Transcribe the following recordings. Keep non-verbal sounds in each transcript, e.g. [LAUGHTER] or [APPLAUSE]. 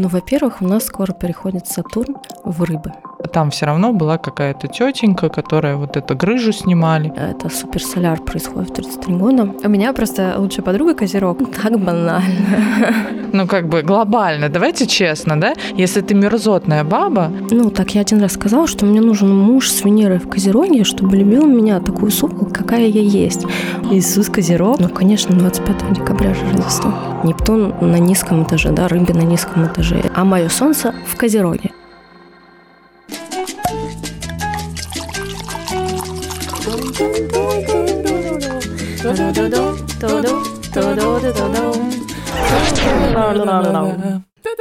Ну, во-первых, у нас скоро переходит Сатурн в рыбы. Там все равно была какая-то тетенька, которая вот эту грыжу снимали. Это суперсоляр происходит в 33 года. У меня просто лучшая подруга Козерог. Так банально. Ну, как бы глобально, давайте честно, да? Если ты мерзотная баба... Ну, так я один раз сказала, что мне нужен муж с Венерой в Козероге, чтобы любил меня такую суку, какая я есть. Иисус Козерог? Ну, конечно, 25 декабря же Рождество. Нептун на низком этаже, да, рыбе на низком этаже, а мое солнце в Козероге.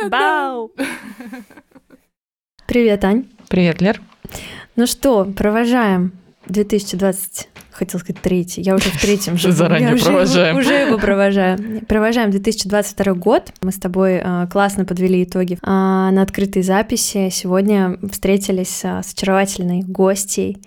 Бау! Привет, Ань. Привет, Лер. Ну что, провожаем 2020 хотел сказать третий, я уже в третьем живу. Заранее я провожаем. Уже, уже его провожаю. Провожаем 2022 год. Мы с тобой э, классно подвели итоги э, на открытой записи. Сегодня встретились э, с очаровательной гостьей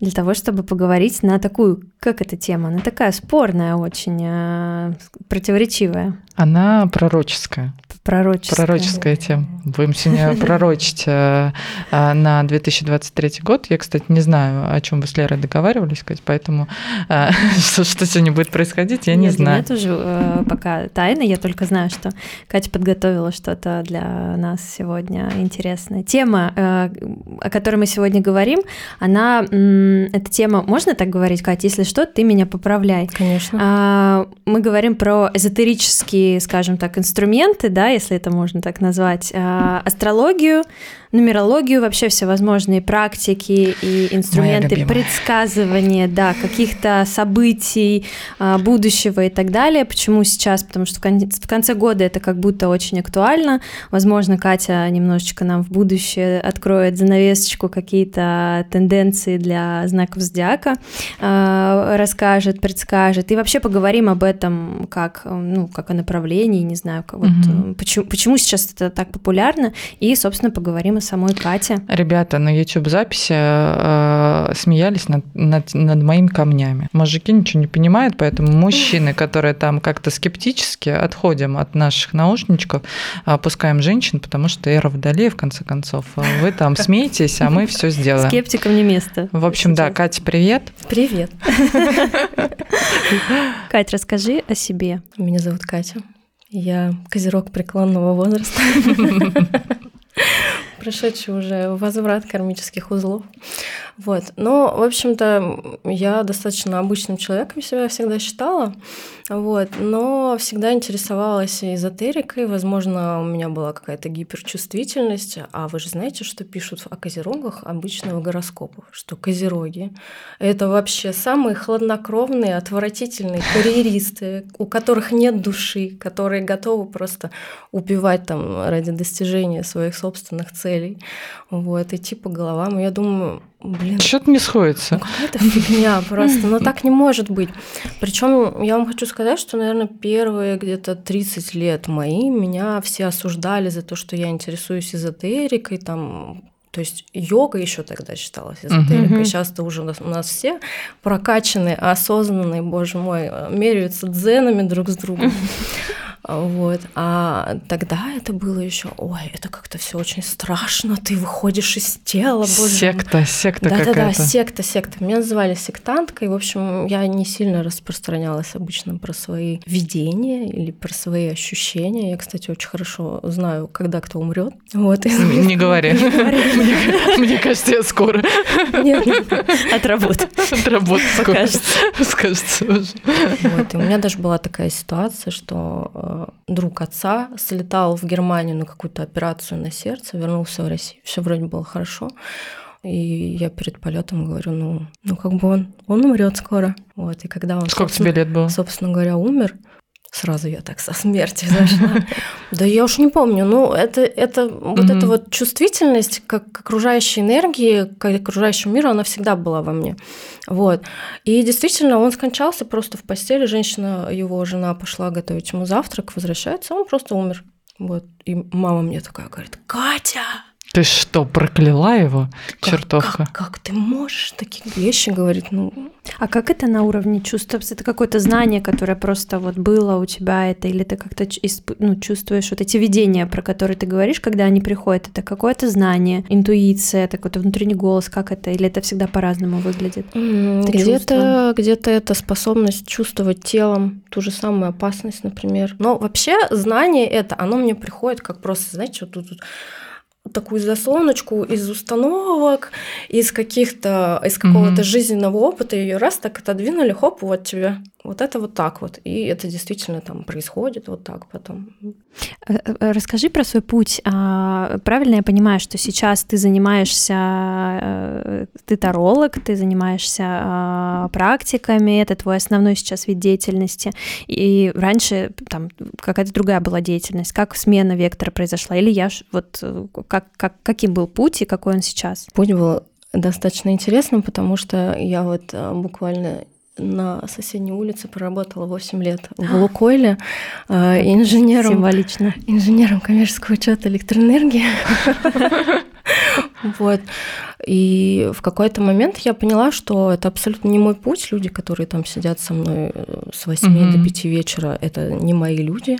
для того, чтобы поговорить на такую, как эта тема, она такая спорная очень, э, противоречивая. Она пророческая. Пророческая. Пророческая тема. Будем сегодня [LAUGHS] пророчить э, э, на 2023 год. Я, кстати, не знаю, о чем вы с Лерой договаривались, поэтому э, [LAUGHS] что, сегодня будет происходить, я не знаю. Нет, тоже пока тайна. Я только знаю, что Катя подготовила что-то для нас сегодня интересное. Тема, о которой мы сегодня говорим, она, эта тема, можно так говорить, Катя? Если что, ты меня поправляй. Конечно. А, мы говорим про эзотерические, скажем так, инструменты, да, если это можно так назвать, а, астрологию, нумерологию, вообще всевозможные практики и инструменты предсказывания, да, каких-то событий а, будущего и так далее. Почему сейчас? Потому что в конце года это как будто очень актуально. Возможно, Катя немножечко нам в будущее откроет занавесочку какие-то тенденции для знаков зодиака, а, расскажет, предскажет. И вообще поговорим об этом как, ну, как о направлении, не знаю, как, вот, угу. почему, почему сейчас это так популярно, и, собственно, поговорим о самой Кате. Ребята на YouTube-записи э, смеялись над, над, над моими камнями. Мужики ничего не понимают, поэтому мужчины, которые там как-то скептически отходим от наших наушничков, опускаем женщин, потому что эра водолея, в конце концов. Вы там смеетесь, а мы все сделаем. Скептикам не место. В общем, да, Катя, привет. Привет. Катя, расскажи о себе. Меня зовут Катя. Я козерог преклонного возраста прошедший уже возврат кармических узлов. Вот. Но, в общем-то, я достаточно обычным человеком себя всегда считала. Вот. Но всегда интересовалась эзотерикой. Возможно, у меня была какая-то гиперчувствительность. А вы же знаете, что пишут о козерогах обычно в гороскопах? Что козероги — это вообще самые хладнокровные, отвратительные карьеристы, у которых нет души, которые готовы просто убивать там ради достижения своих собственных целей. Вот. И типа головам. Я думаю, Блин. Что-то не сходится. Ну, какая-то фигня просто. Но так не может быть. Причем я вам хочу сказать, что, наверное, первые где-то 30 лет мои меня все осуждали за то, что я интересуюсь эзотерикой, там то есть йога еще тогда считалась эзотерикой. Uh-huh. Сейчас-то уже у нас, у нас все прокачанные, осознанные, боже мой, меряются дзенами друг с другом. [LAUGHS] Вот. А тогда это было еще, ой, это как-то все очень страшно, ты выходишь из тела, боже Секта, секта да, какая-то. Да-да-да, секта, секта. Меня называли сектанткой, в общем, я не сильно распространялась обычно про свои видения или про свои ощущения. Я, кстати, очень хорошо знаю, когда кто умрет. Вот. Не говори. [LAUGHS] [LAUGHS] Мне кажется, я скоро. Нет, от работы. От работы скоро. Скажется уже. Вот, и у меня даже была такая ситуация, что э, друг отца слетал в Германию на какую-то операцию на сердце, вернулся в Россию. Все вроде было хорошо. И я перед полетом говорю, ну, ну как бы он, он умрет скоро. Вот, и когда он... Сколько тебе лет было? Собственно говоря, умер, Сразу я так со смерти [LAUGHS] зашла. Да я уж не помню. Ну, это, это вот эта вот чувствительность к окружающей энергии, к окружающему миру, она всегда была во мне. Вот. И действительно, он скончался просто в постели. Женщина, его жена пошла готовить ему завтрак, возвращается, он просто умер. Вот. И мама мне такая говорит, Катя, Ты что, прокляла его, Как- чертовка? Как, как ты можешь такие вещи говорить? Ну, А как это на уровне чувств? Это какое-то знание, которое просто вот было у тебя, это или ты как-то ну, чувствуешь вот эти видения, про которые ты говоришь, когда они приходят, это какое-то знание, интуиция, это какой-то внутренний голос, как это, или это всегда по-разному выглядит? где-то где-то это способность чувствовать телом ту же самую опасность, например. Но вообще знание это, оно мне приходит как просто, знаете, вот тут вот такую заслоночку из установок, из каких-то, из какого-то Мгм. жизненного опыта, ее раз так отодвинули, хоп, вот тебе. Вот это вот так вот. И это действительно там происходит вот так потом. Э, э, Расскажи про свой путь. А, Правильно я понимаю, что сейчас ты занимаешься, э, ты таролог, ты занимаешься а, практиками, это твой основной сейчас вид деятельности. И раньше там какая-то другая была деятельность. Как смена вектора произошла? Или я вот э, как, как, каким был путь и какой он сейчас? Путь был достаточно интересным, потому что я вот а, буквально на соседней улице проработала 8 лет в Лукойле а, инженером, Символично. инженером коммерческого учета электроэнергии. [LAUGHS] [LAUGHS] Вот. И в какой-то момент я поняла, что это абсолютно не мой путь. Люди, которые там сидят со мной э, с 8 до Мгм. 5 вечера, это не мои люди.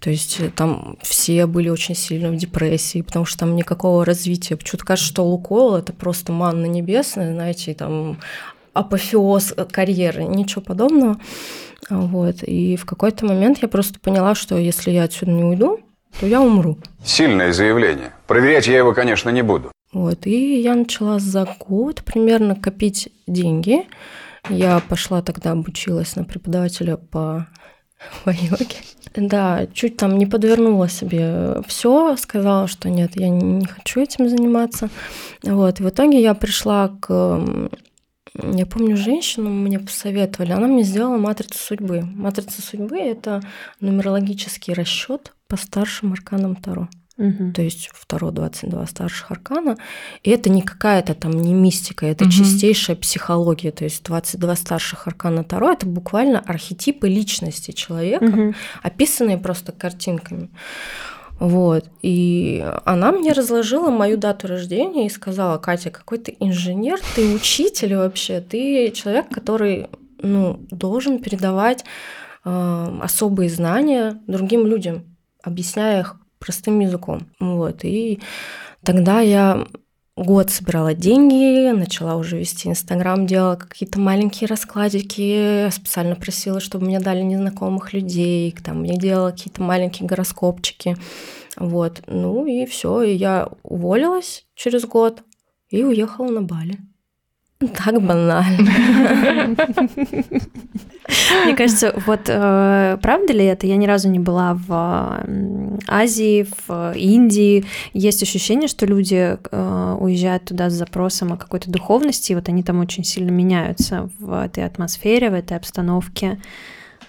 То есть э, там все были очень сильно в депрессии, потому что там никакого развития. Почему-то кажется, что Лукойл это просто манна небесная, знаете, там апофеоз карьеры, ничего подобного. Вот. И в какой-то момент я просто поняла, что если я отсюда не уйду, то я умру. Сильное заявление. Проверять я его, конечно, не буду. Вот, и я начала за год примерно копить деньги. Я пошла тогда, обучилась на преподавателя по, [LAUGHS] по йоге. Да, чуть там не подвернула себе все, сказала, что нет, я не, хочу этим заниматься. Вот, и в итоге я пришла к... Я помню, женщину мне посоветовали, она мне сделала матрицу судьбы. Матрица судьбы – это нумерологический расчет по старшим арканам Таро Мгм. то есть второ 22 старших аркана. И это не какая-то там не мистика, это Мгм. чистейшая психология. То есть 22 старших аркана Таро – это буквально архетипы личности человека, Мгм. описанные просто картинками. Вот. И она мне разложила мою дату рождения и сказала, Катя, какой ты инженер, ты учитель вообще, ты человек, который ну, должен передавать э, особые знания другим людям, объясняя их простым языком. Вот. И тогда я год собирала деньги, начала уже вести Инстаграм, делала какие-то маленькие раскладики, специально просила, чтобы мне дали незнакомых людей, там мне делала какие-то маленькие гороскопчики. Вот. Ну и все, и я уволилась через год и уехала на Бали. Так банально. Мне кажется, вот э, правда ли это? Я ни разу не была в Азии, в Индии. Есть ощущение, что люди э, уезжают туда с запросом о какой-то духовности, и вот они там очень сильно меняются в этой атмосфере, в этой обстановке.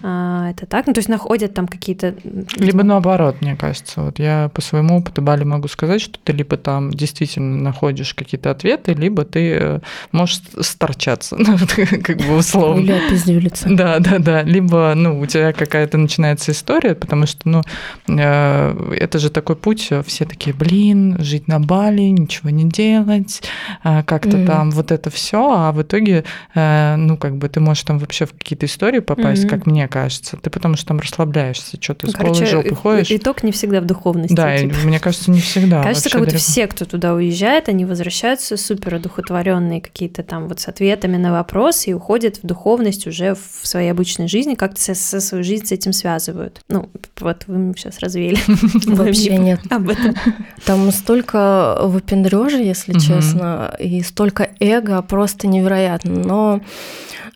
А, это так? Ну, то есть находят там какие-то... м, Либо наоборот, мне кажется. Вот я по своему опыту Бали могу сказать, что ты либо там действительно находишь какие-то ответы, либо ты э, можешь сторчаться, [LAUGHS] ну, как бы условно. Или опиздюлиться. Да, да, да. Либо, ну, у тебя какая-то начинается история, потому что, ну, э, это же такой путь, э, все такие, блин, жить на Бали, ничего не делать, как-то Мгм. там вот это все, а в итоге, ну, как бы ты можешь там вообще в какие-то истории попасть, Мгм. как мне кажется. Ты потому что там расслабляешься, что ты с Короче, жопы ходишь. итог не всегда в духовности. Да, типа. мне кажется, не всегда. Кажется, как будто далеко. все, кто туда уезжает, они возвращаются супер одухотворенные какие-то там вот с ответами на вопросы и уходят в духовность уже в своей обычной жизни, как-то со, со свою жизнь с этим связывают. Ну, вот вы сейчас развеяли. [LAUGHS] Вообще нет. Об этом. Там столько выпендрежа, если честно, и столько эго, просто невероятно. Но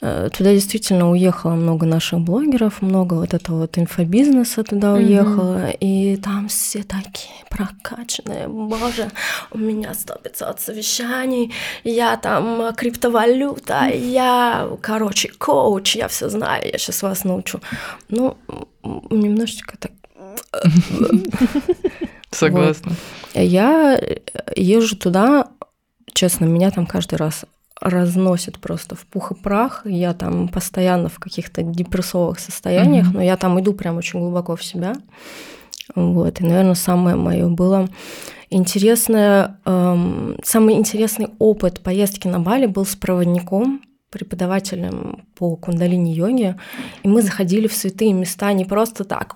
туда действительно уехало много наших блогеров, много вот этого вот инфобизнеса туда уехало, и там все такие прокачанные, боже, у меня 100 500 совещаний, я там э, криптовалюта, я, короче, коуч, я все знаю, я сейчас вас научу. Ну, немножечко так Согласна. я э, езжу туда, честно, меня там каждый раз разносит просто в пух и прах. Я там постоянно в каких-то депрессовых состояниях, Мгм. но я там иду прям очень глубоко в себя. Вот. И, наверное, самое мое было Интересная, эм, самый интересный опыт поездки на Бали был с проводником, преподавателем по кундалини-йоге, и мы заходили в святые места не просто так,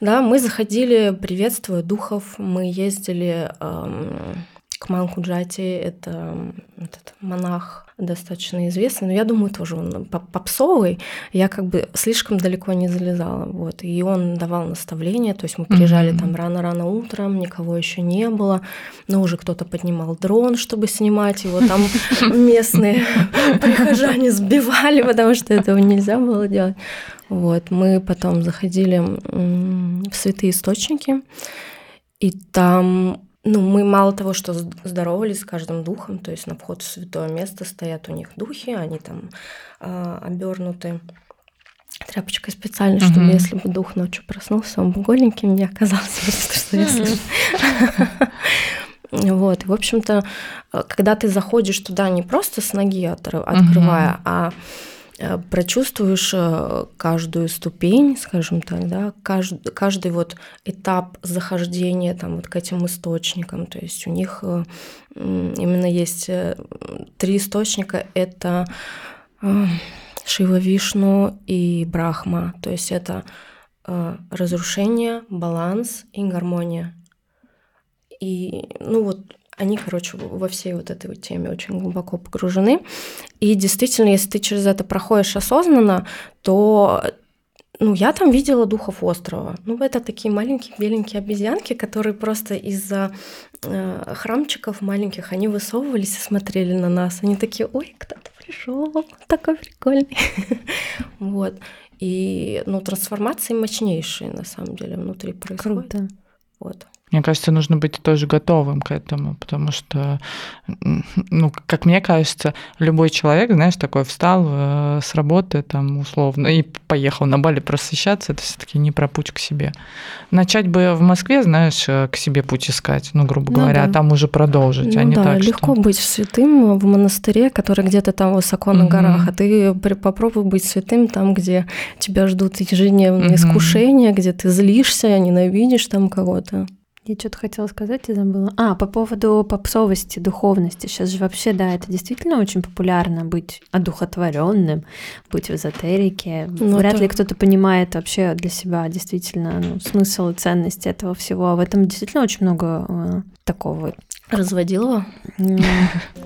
да, мы заходили, приветствуя духов, мы ездили эм, к Манкуджати, это этот монах достаточно известный, но я думаю, тоже он попсовый. Я как бы слишком далеко не залезала. Вот. И он давал наставления, то есть мы приезжали mm-hmm. там рано-рано утром, никого еще не было, но уже кто-то поднимал дрон, чтобы снимать его. Там [LAUGHS] местные [LAUGHS] прихожане сбивали, потому что этого нельзя было делать. Вот. Мы потом заходили в святые источники, и там ну, мы мало того, что здоровались с каждым духом, то есть на вход в святое место стоят у них духи, они там э, обернуты тряпочкой специально, mm-hmm. чтобы если бы дух ночью проснулся, он бы голеньким не оказался, [LAUGHS] что я слышу. [LAUGHS] Вот, и, в общем-то, э, когда ты заходишь туда не просто с ноги открывая, а прочувствуешь э, каждую ступень, скажем так, да, каждый, каждый вот этап захождения там вот к этим источникам. То есть у них э, именно есть три источника. Это Шива Вишну и Брахма. То есть это разрушение, баланс и гармония. И, ну вот, они, короче, во всей вот этой вот теме очень глубоко погружены. И действительно, если ты через это проходишь осознанно, то ну, я там видела духов острова. Ну, это такие маленькие беленькие обезьянки, которые просто из-за э, храмчиков маленьких, они высовывались и смотрели на нас. Они такие, ой, кто-то пришел, такой прикольный. [LAUGHS] Вот. И, ну, трансформации мощнейшие, на самом деле, внутри происходят. Круто. Вот. Мне кажется, нужно быть тоже готовым к этому, потому что, ну, как мне кажется, любой человек, знаешь, такой встал э, с работы там условно и поехал на Бали просвещаться, это все таки не про путь к себе. Начать бы в Москве, знаешь, э, к себе путь искать, ну, грубо ну, говоря, да. а там уже продолжить, ну, а не да, так, легко что... быть святым в монастыре, который где-то там высоко на угу. горах, а ты попробуй быть святым там, где тебя ждут ежедневные угу. искушения, где ты злишься, ненавидишь там кого-то. Я что-то хотела сказать и забыла. А, по поводу попсовости, духовности. Сейчас же вообще, да, это действительно очень популярно быть одухотворенным, быть в эзотерике. Ну, Вряд это... ли кто-то понимает вообще для себя действительно ну, смысл и ценность этого всего. А в этом действительно очень много э, такого Разводилова?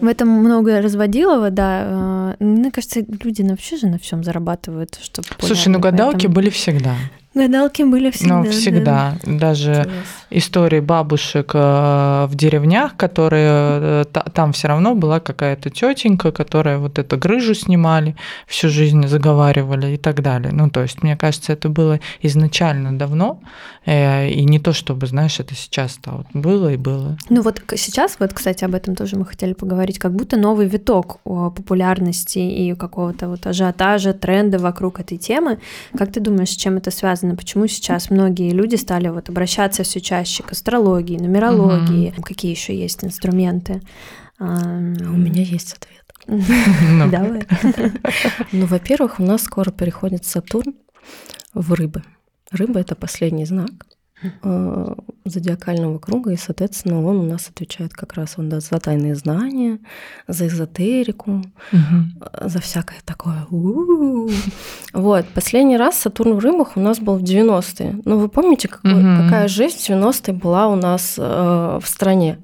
В этом много разводилова, да. Э, мне кажется, люди вообще же на всем зарабатывают, чтобы. Слушай, ну гадалки были всегда. Гадалки были всегда. Ну, всегда. Да. Даже Интересно. истории бабушек э, в деревнях, которые э, там все равно была какая-то тетенька, которая вот эту грыжу снимали, всю жизнь заговаривали и так далее. Ну, то есть, мне кажется, это было изначально давно, э, и не то чтобы, знаешь, это сейчас -то вот было и было. Ну вот сейчас, вот, кстати, об этом тоже мы хотели поговорить, как будто новый виток популярности и какого-то вот ажиотажа, тренда вокруг этой темы. Как ты думаешь, с чем это связано? Связано, почему сейчас многие люди стали вот обращаться все чаще к астрологии, нумерологии, угу. какие еще есть инструменты. А у меня есть ответ. [LAUGHS] Ну. Давай. [LAUGHS] Ну, во-первых, у нас скоро переходит Сатурн в рыбы. Рыба это последний знак. Э, зодиакального круга, и, соответственно, он у нас отвечает как раз он, да, за тайные знания, за эзотерику, угу. за всякое такое. У-у-у. Вот, последний раз Сатурн в рыбах у нас был в 90-е. Ну, вы помните, какой, угу. какая жизнь в 90-е была у нас э, в стране?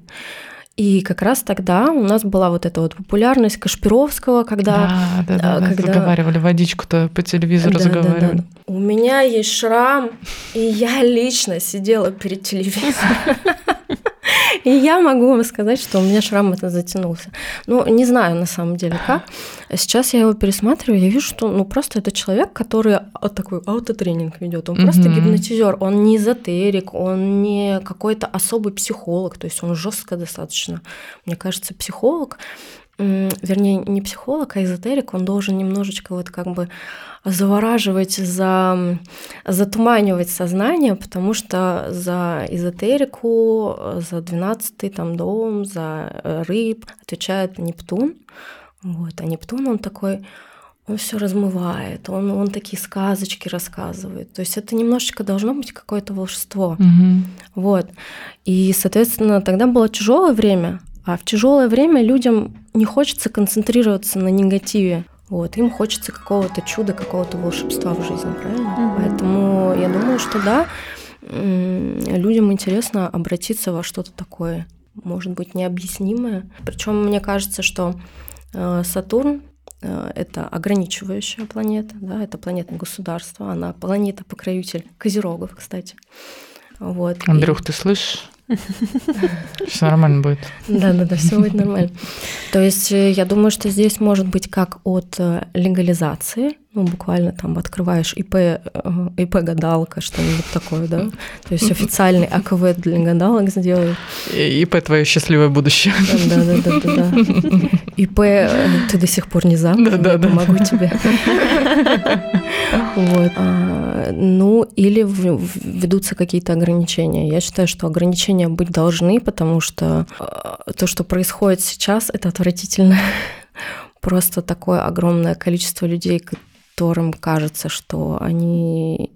И как раз тогда у нас была вот эта вот популярность Кашпировского, когда... Да, да, да, когда... заговаривали водичку-то по телевизору да, заговаривали. Да, да, да. У меня есть шрам, и я лично сидела перед телевизором. И я могу вам сказать, что у меня шрам это затянулся. Ну, не знаю на самом деле как. Сейчас я его пересматриваю, я вижу, что ну просто это человек, который такой аутотренинг ведет. Он просто гипнотизер, он не эзотерик, он не какой-то особый психолог, то есть он жестко достаточно. Мне кажется, психолог вернее, не психолог, а эзотерик, он должен немножечко вот как бы завораживать, за, затуманивать сознание, потому что за эзотерику, за 12-й там дом, за э, рыб отвечает Нептун. Вот. А Нептун, он такой он все размывает, он, он такие сказочки рассказывает. То есть это немножечко должно быть какое-то волшебство. Мгм. Вот. И, соответственно, тогда было тяжелое время, а в тяжелое время людям не хочется концентрироваться на негативе. Вот, им хочется какого-то чуда, какого-то волшебства в жизни, правильно? Мгм. Поэтому я думаю, что да, людям интересно обратиться во что-то такое, может быть, необъяснимое. Причем мне кажется, что э, Сатурн э, это ограничивающая планета, да, это планета государства, она планета-покровитель Козерогов, кстати. Вот. и- Андрюх, ты слышишь? [LAUGHS] Все нормально будет. Да, да, да, все будет нормально. То есть э, я думаю, что здесь может быть как от э, легализации, ну, буквально там открываешь ИП, э, ИП-гадалка, что-нибудь такое, да? То есть официальный АКВ для гадалок сделают. И ИП твое счастливое будущее. Да, да, да, да, да. ИП э, ты до сих пор не замужем, Да, да, да. помогу тебе. [LAUGHS] Вот. А, Ну, или ведутся какие-то ограничения. Я считаю, что ограничения быть должны, потому что а, то, что происходит сейчас, это отвратительно. [LAUGHS] Просто такое огромное количество людей, которым кажется, что они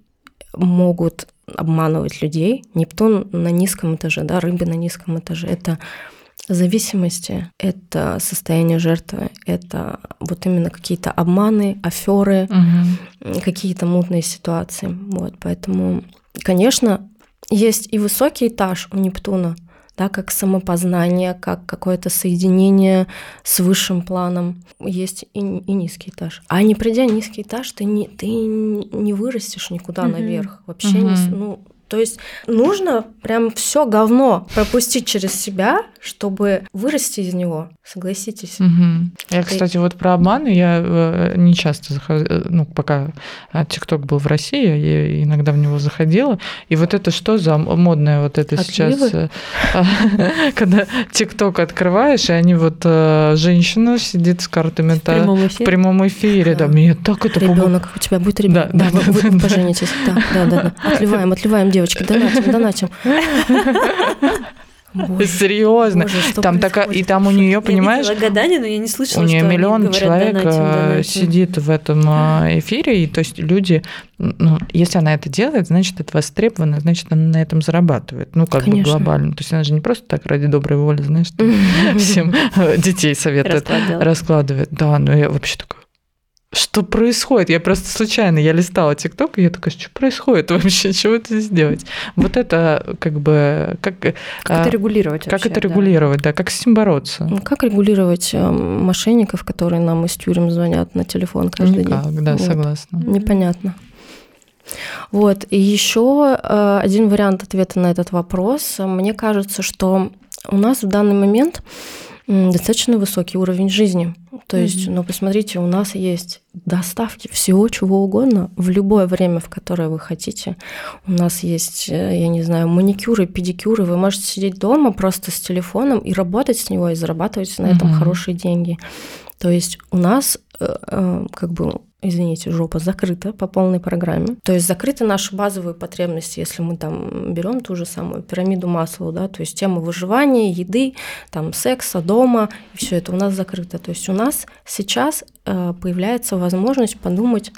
могут обманывать людей. Нептун на низком этаже, да, рыбы на низком этаже. Это зависимости, это состояние жертвы, это вот именно какие-то обманы, аферы, Мгм. какие-то мутные ситуации. Вот, поэтому, конечно, есть и высокий этаж у Нептуна, да, как самопознание, как какое-то соединение с высшим планом. Есть и, и низкий этаж. А не придя низкий этаж, ты не, ты не вырастешь никуда Мгм. наверх. Вообще не... с- Мгм. Ну, то есть нужно прям все говно пропустить через себя, чтобы вырасти из него. Согласитесь. Мгм. Я, кстати, вот про обманы я э, не часто захожу, ну, пока а, ТикТок был в России, я иногда в него заходила. И вот это что за модное вот это сейчас, Отливы? э, [LAUGHS] когда ТикТок открываешь, и они вот э, женщина сидит с картами В прямом эфире. да, меня так это. Ребенок, у тебя будет ребенок. Да, Да, вы, поженитесь. Да, да, да. Отливаем, отливаем, девочки, донатим, донатим. [LAUGHS] Боже, Серьезно. боже, Там такая, и там у нее, Я понимаешь, гадание, но я не слышала, у нее миллион говорят, человек донатим, э, донатим. сидит в этом э, эфире, и то есть люди, ну, если она это делает, значит, это востребовано, значит, она на этом зарабатывает. Ну, как Конечно. бы глобально. То есть она же не просто так ради доброй воли, знаешь, [LAUGHS] всем э, детей советует, раскладывает. Да, но я вообще такая, что происходит? Я просто случайно, я листала ТикТок, и я такая, что происходит вообще? Чего это здесь делать? Вот это как бы... Как, Как а, это регулировать как вообще, это да. регулировать, да, как с ним бороться? Ну, Как регулировать э, мошенников, которые нам из тюрем звонят на телефон каждый Никак, день? да, Вот. согласна. Непонятно. Вот. И еще э, один вариант ответа на этот вопрос. Мне кажется, что у нас в данный момент достаточно высокий уровень жизни. То есть, Мгм. ну, посмотрите, у нас есть доставки всего чего угодно в любое время, в которое вы хотите. У нас есть, э, я не знаю, маникюры, педикюры. Вы можете сидеть дома просто с телефоном и работать с него, и зарабатывать на этом Мгм. хорошие деньги. То есть у нас э, э, как бы извините, жопа закрыта по полной программе. То есть закрыты наши базовые потребности, если мы там берем ту же самую пирамиду масла, да, то есть тема выживания, еды, там секса, дома, и все это у нас закрыто. То есть у нас сейчас э, появляется возможность подумать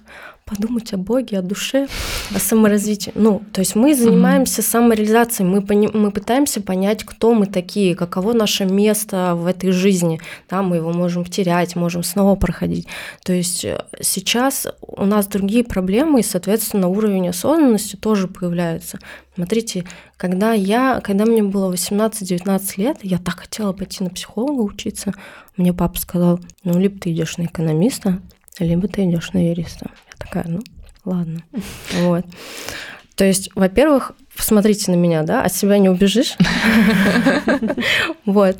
подумать о Боге, о душе, о саморазвитии. Ну, то есть мы занимаемся самореализацией, мы, пони- мы пытаемся понять, кто мы такие, каково наше место в этой жизни. Да, мы его можем терять, можем снова проходить. То есть э, сейчас у нас другие проблемы, и, соответственно, уровень осознанности тоже появляется. Смотрите, когда я, когда мне было 18-19 лет, я так хотела пойти на психолога учиться. Мне папа сказал, ну, либо ты идешь на экономиста, либо ты идешь на юриста. Такая, ну, ладно. Вот. То есть, во-первых, посмотрите на меня, да, от себя не убежишь. [LAUGHS] Вот.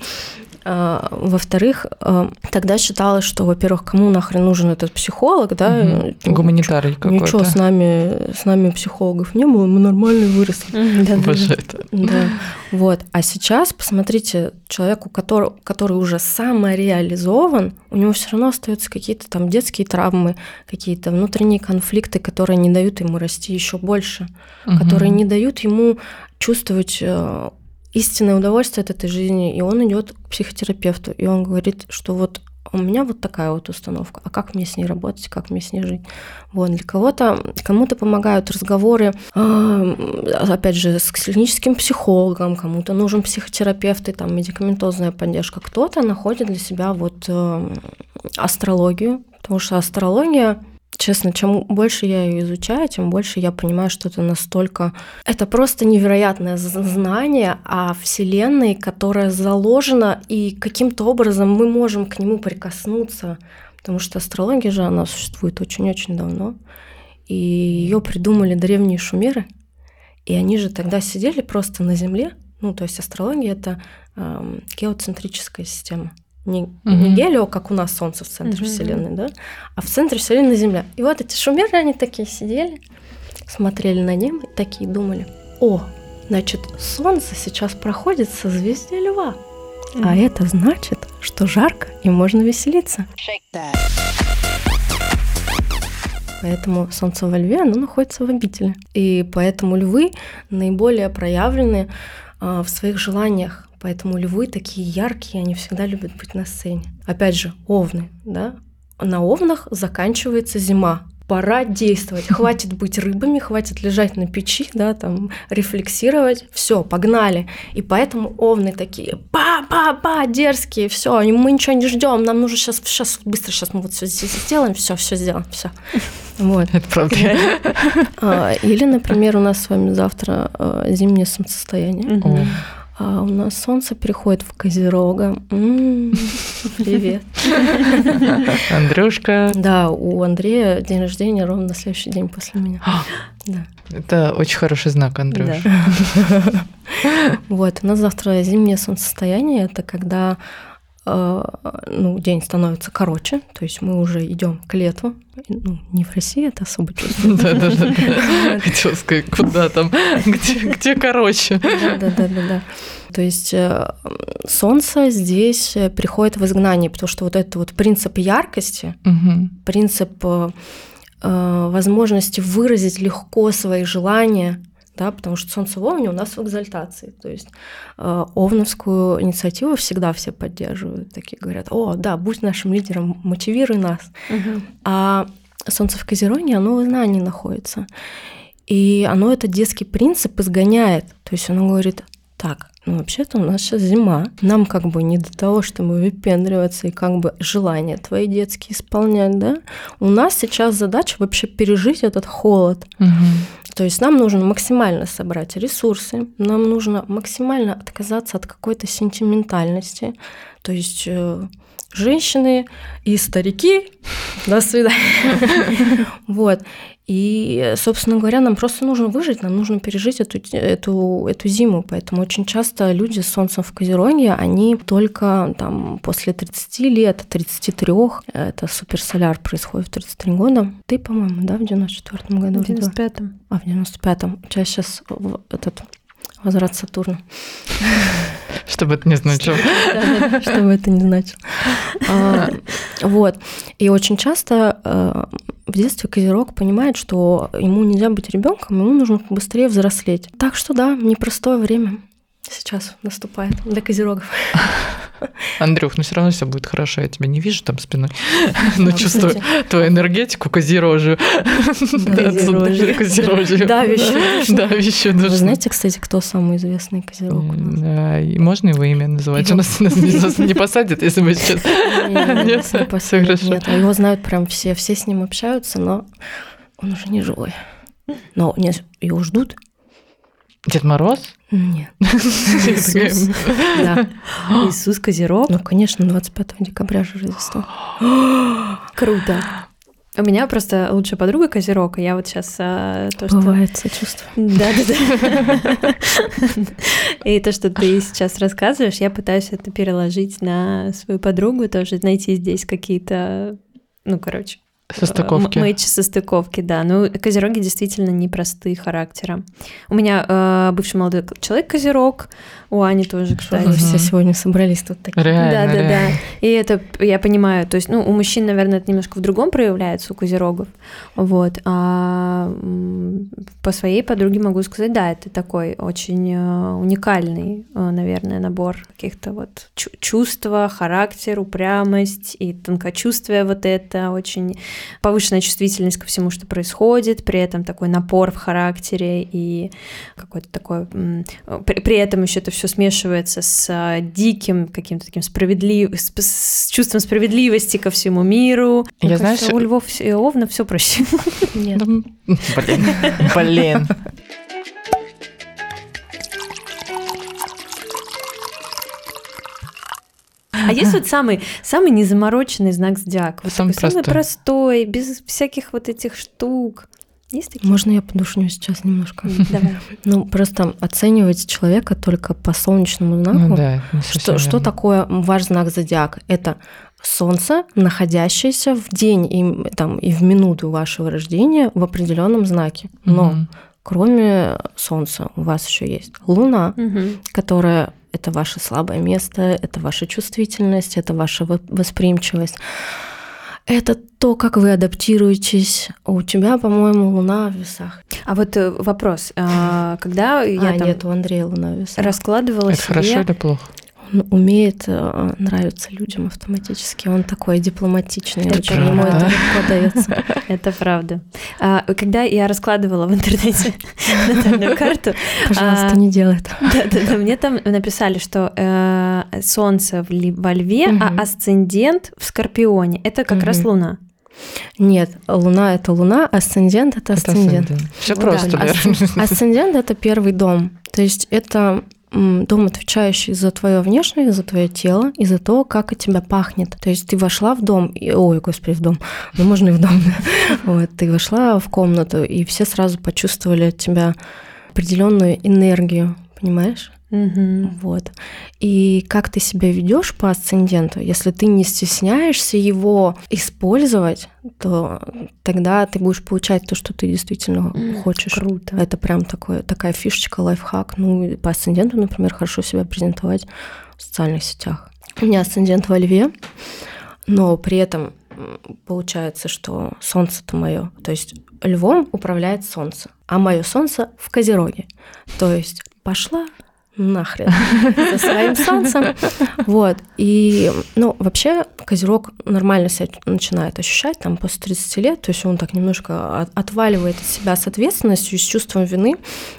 А, Во-вторых, а, тогда считалось, что, во-первых, кому нахрен нужен этот психолог, да? Мгм. Гуманитарий Ничего какой-то. с нами, с нами психологов не было, мы нормально выросли. Боже, это... Да. Вот. А сейчас, посмотрите, человеку, который, который уже самореализован, у него все равно остаются какие-то там детские травмы, какие-то внутренние конфликты, которые не дают ему расти еще больше, которые Мгм. не дают ему чувствовать э, истинное удовольствие от этой жизни. И он идет к психотерапевту, и он говорит, что вот у меня вот такая вот установка. А как мне с ней работать, как мне с ней жить? Вот, для кого-то, кому-то помогают разговоры, э, опять же, с клиническим психологом, кому-то нужен психотерапевт и там медикаментозная поддержка. Кто-то находит для себя вот э, астрологию, потому что астрология Честно, чем больше я ее изучаю, тем больше я понимаю, что это настолько... Это просто невероятное знание о Вселенной, которое заложено, и каким-то образом мы можем к нему прикоснуться. Потому что астрология же, она существует очень-очень давно. И ее придумали древние шумеры. И они же тогда сидели просто на Земле. Ну, то есть астрология — это э, геоцентрическая система. Не, угу. не гелио, как у нас Солнце в центре угу. Вселенной, да, а в центре Вселенной Земля. И вот эти шумеры, они такие сидели, смотрели на небо и такие думали, о, значит, Солнце сейчас проходит со звезды Льва. Угу. А это значит, что жарко и можно веселиться. Поэтому Солнце во Льве, оно находится в обители. И поэтому львы наиболее проявлены а, в своих желаниях Поэтому львы такие яркие, они всегда любят быть на сцене. Опять же, овны, да? На овнах заканчивается зима. Пора действовать. [LAUGHS] Хватит быть рыбами, хватит лежать на печи, да, там, рефлексировать. Все, погнали. И поэтому овны такие па-па-па, дерзкие, все, мы ничего не ждем, нам нужно сейчас, сейчас быстро, сейчас мы вот все здесь сделаем, все, все сделаем, все. [LAUGHS] Вот. Это правда. [LAUGHS] А, или, например, у нас с вами завтра а, зимнее солнцестояние. А у нас солнце переходит в Козерога. М-м, привет. Андрюшка. Да, у Андрея день рождения ровно на следующий день после меня. Да. Это очень хороший знак, Андрюш. Да. Вот, у нас завтра зимнее солнцестояние. Это когда ну, день становится короче, то есть мы уже идем к лету. Ну, не в России это особо чувствуется. Да, да, да. [LAUGHS] Хотела сказать, куда там, где короче. Да, да, да, да. То есть э, солнце здесь приходит в изгнание, потому что вот этот вот принцип яркости, принцип э, возможности выразить легко свои желания, да, потому что солнце в Овне у нас в экзальтации. То есть э, Овновскую инициативу всегда все поддерживают, такие говорят, о, да, будь нашим лидером, мотивируй нас. Угу. А солнце в Козероне, оно в знании находится. И оно этот детский принцип изгоняет. То есть оно говорит, так, ну вообще-то у нас сейчас зима. Нам как бы не до того, чтобы выпендриваться и как бы желания твои детские исполнять, да? У нас сейчас задача вообще пережить этот холод. Угу. То есть нам нужно максимально собрать ресурсы, нам нужно максимально отказаться от какой-то сентиментальности. То есть э, женщины и старики, до свидания. [LAUGHS] Вот. И, собственно говоря, нам просто нужно выжить, нам нужно пережить эту, эту, эту зиму. Поэтому очень часто люди с солнцем в Козероге, они только там после 30 лет, 33, это суперсоляр происходит в 33 года. Ты, по-моему, да, в 94 году? В 95-м. А, в 95-м. У тебя сейчас этот возврат Сатурна. Что бы это ни значило. [LAUGHS] Что бы это ни значило. А, вот. И очень часто э, в детстве Козерог понимает, что ему нельзя быть ребенком, ему нужно быстрее взрослеть. Так что да, непростое время сейчас наступает для козерогов. [LAUGHS] Андрюх, ну все равно все будет хорошо. Я тебя не вижу там спиной, [LAUGHS] но чувствую твою энергетику козерожью. Козерожью. Да, вещу. Да, вещу. Вы знаете, кстати, кто самый известный козерог у нас? Можно его имя называть? У нас [LAUGHS] не посадят, если мы сейчас... [LAUGHS] Нет, не посадят. Нет, а его знают прям все, все с ним общаются, но он уже не живой. Но его ждут. Дед Мороз? Нет. [LAUGHS] Иисус. Да. Иисус Козерог. Ну, конечно, 25 декабря же Рождество. [GASPS] Круто. У меня просто лучшая подруга Козерог, и я вот сейчас а, то, что... Бывает сочувствие. Да, да, да. И то, что ты сейчас рассказываешь, я пытаюсь это переложить на свою подругу, тоже найти здесь какие-то, ну, короче, Состыковки. М- Мэч состыковки, да. Ну, козероги действительно непростые характером. У меня э, бывший молодой человек козерог, у Ани тоже, кстати. Вы все сегодня собрались тут такие. Реально, да, да, реально. да. И это я понимаю. То есть, ну, у мужчин, наверное, это немножко в другом проявляется, у козерогов. Вот. А по своей подруге могу сказать, да, это такой очень э, уникальный, э, наверное, набор каких-то вот чу- чувства, характер, упрямость и тонкочувствие вот это, очень повышенная чувствительность ко всему, что происходит, при этом такой напор в характере и какой-то такой... При, при этом еще это все смешивается с а, диким каким-то таким справедлив... с, с чувством справедливости ко всему миру. Я, Мне знаешь, кажется, у львов и овна все проще. Нет. Блин, блин. А есть вот самый, самый незамороченный знак зодиака? Вот Самый такой самый простой. простой, без всяких вот этих штук. Есть такие? Можно я подушню сейчас немножко? Давай. [LAUGHS] Ну, просто оценивать человека только по солнечному знаку. Ну да, Что, что такое ваш знак зодиака? Это Солнце, находящееся в день и, там, и в минуту вашего рождения в определенном знаке. Но Мгм. кроме Солнца у вас еще есть Луна, Мгм. которая это ваше слабое место, это ваша чувствительность, это ваша во- восприимчивость. Это то, как вы адаптируетесь. У тебя, по-моему, Луна в весах. А вот э, вопрос. а, Когда я а, там нет, у Андрея Луна в весах. раскладывала Это хорошо себе... или плохо? Он умеет э, нравиться людям автоматически. Он такой дипломатичный, Это очень ему правда. это легко дается. [LAUGHS] Это правда. А, Когда я раскладывала в интернете [LAUGHS] натальную карту, Пожалуйста, А, не делай это. да, да, да, мне там написали, что э, Солнце в во Льве, а асцендент в Скорпионе. Это как раз. Луна. Нет, Луна это Луна, асцендент это Это асцендент. Все просто, да, [LAUGHS] Асцендент это первый дом. То есть это дом, отвечающий за твое внешнее, за твое тело и за то, как от тебя пахнет. То есть ты вошла в дом, и, ой, господи, в дом, [LAUGHS] ну можно и в дом. [LAUGHS] Вот, ты вошла в комнату, и все сразу почувствовали от тебя определенную энергию, понимаешь? Мгм. Вот. И как ты себя ведешь по асценденту, если ты не стесняешься его использовать, то тогда ты будешь получать то, что ты действительно М, хочешь. Круто. Это прям такое, такая фишечка, лайфхак. Ну, по асценденту, например, хорошо себя презентовать в социальных сетях. У меня асцендент во льве, но при этом получается, что солнце-то мое. То есть львом управляет солнце, а мое солнце в козероге. То есть пошла нахрен со своим солнцем. Вот. И, ну, вообще, Козерог нормально себя начинает ощущать там после 30 лет, то есть он так немножко от- отваливает от себя с ответственностью, с чувством вины,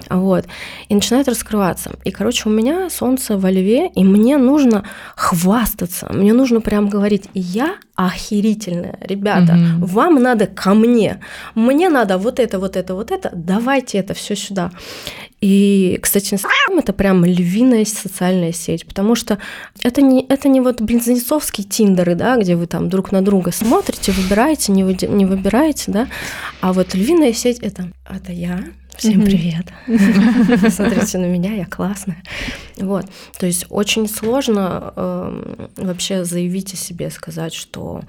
вот, и начинает раскрываться. И, короче, у меня солнце во льве, и мне нужно хвастаться, мне нужно прям говорить, я охерительная, ребята, Мгм. вам надо ко мне, мне надо вот это, вот это, вот это, давайте это все сюда. И, кстати, Инстаграм это прям львиная социальная сеть, потому что это не, это не вот близнецовские тиндеры, да, где вы там друг на друга смотрите, выбираете, не, выде- не выбираете, да, а вот львиная сеть это, это я, всем привет, [LAUGHS] смотрите на меня, я классная, вот, то есть очень сложно эм, вообще заявить о себе, сказать, что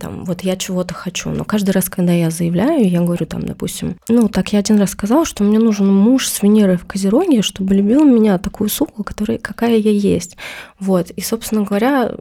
там, вот я чего-то хочу. Но каждый раз, когда я заявляю, я говорю там, допустим, ну, так я один раз сказала, что мне нужен муж с Венерой в Козероге, чтобы любил меня такую суку, которая, какая я есть. Вот. И, собственно говоря,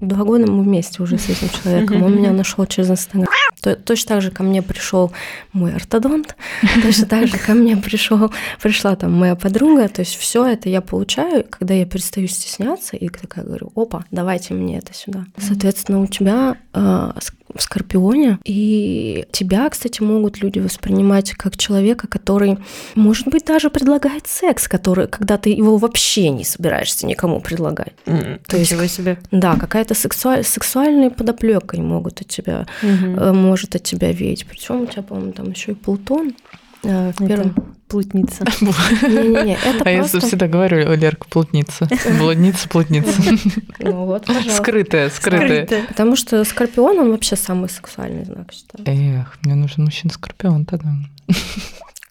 два года мы вместе уже с этим человеком. Он меня нашел через Инстаграм. То- Точно так же ко мне пришел мой ортодонт, точно так же ко мне пришел, пришла там моя подруга. То есть все это я получаю, когда я перестаю стесняться и такая говорю, опа, давайте мне это сюда. Соответственно, у тебя ск- в Скорпионе, и тебя, кстати, могут люди воспринимать как человека, который, может быть, даже предлагает секс, который, когда ты его вообще не собираешься никому предлагать. То есть- себе. Да, какая-то сексуаль... сексуальной подоплекой могут от тебя э, может от тебя веять. Причем у тебя, по-моему, там еще и Плутон э, в Это первом. плутница. [LAUGHS] Не-не-не, это А я всегда говорю, Лерка, плутница. [LAUGHS] Блудница, плутница. [LAUGHS] Ну вот, пожалуйста. Скрытая, скрытая. Потому что Скорпион, он вообще самый сексуальный знак, считаю. Эх, мне нужен мужчина-скорпион тогда.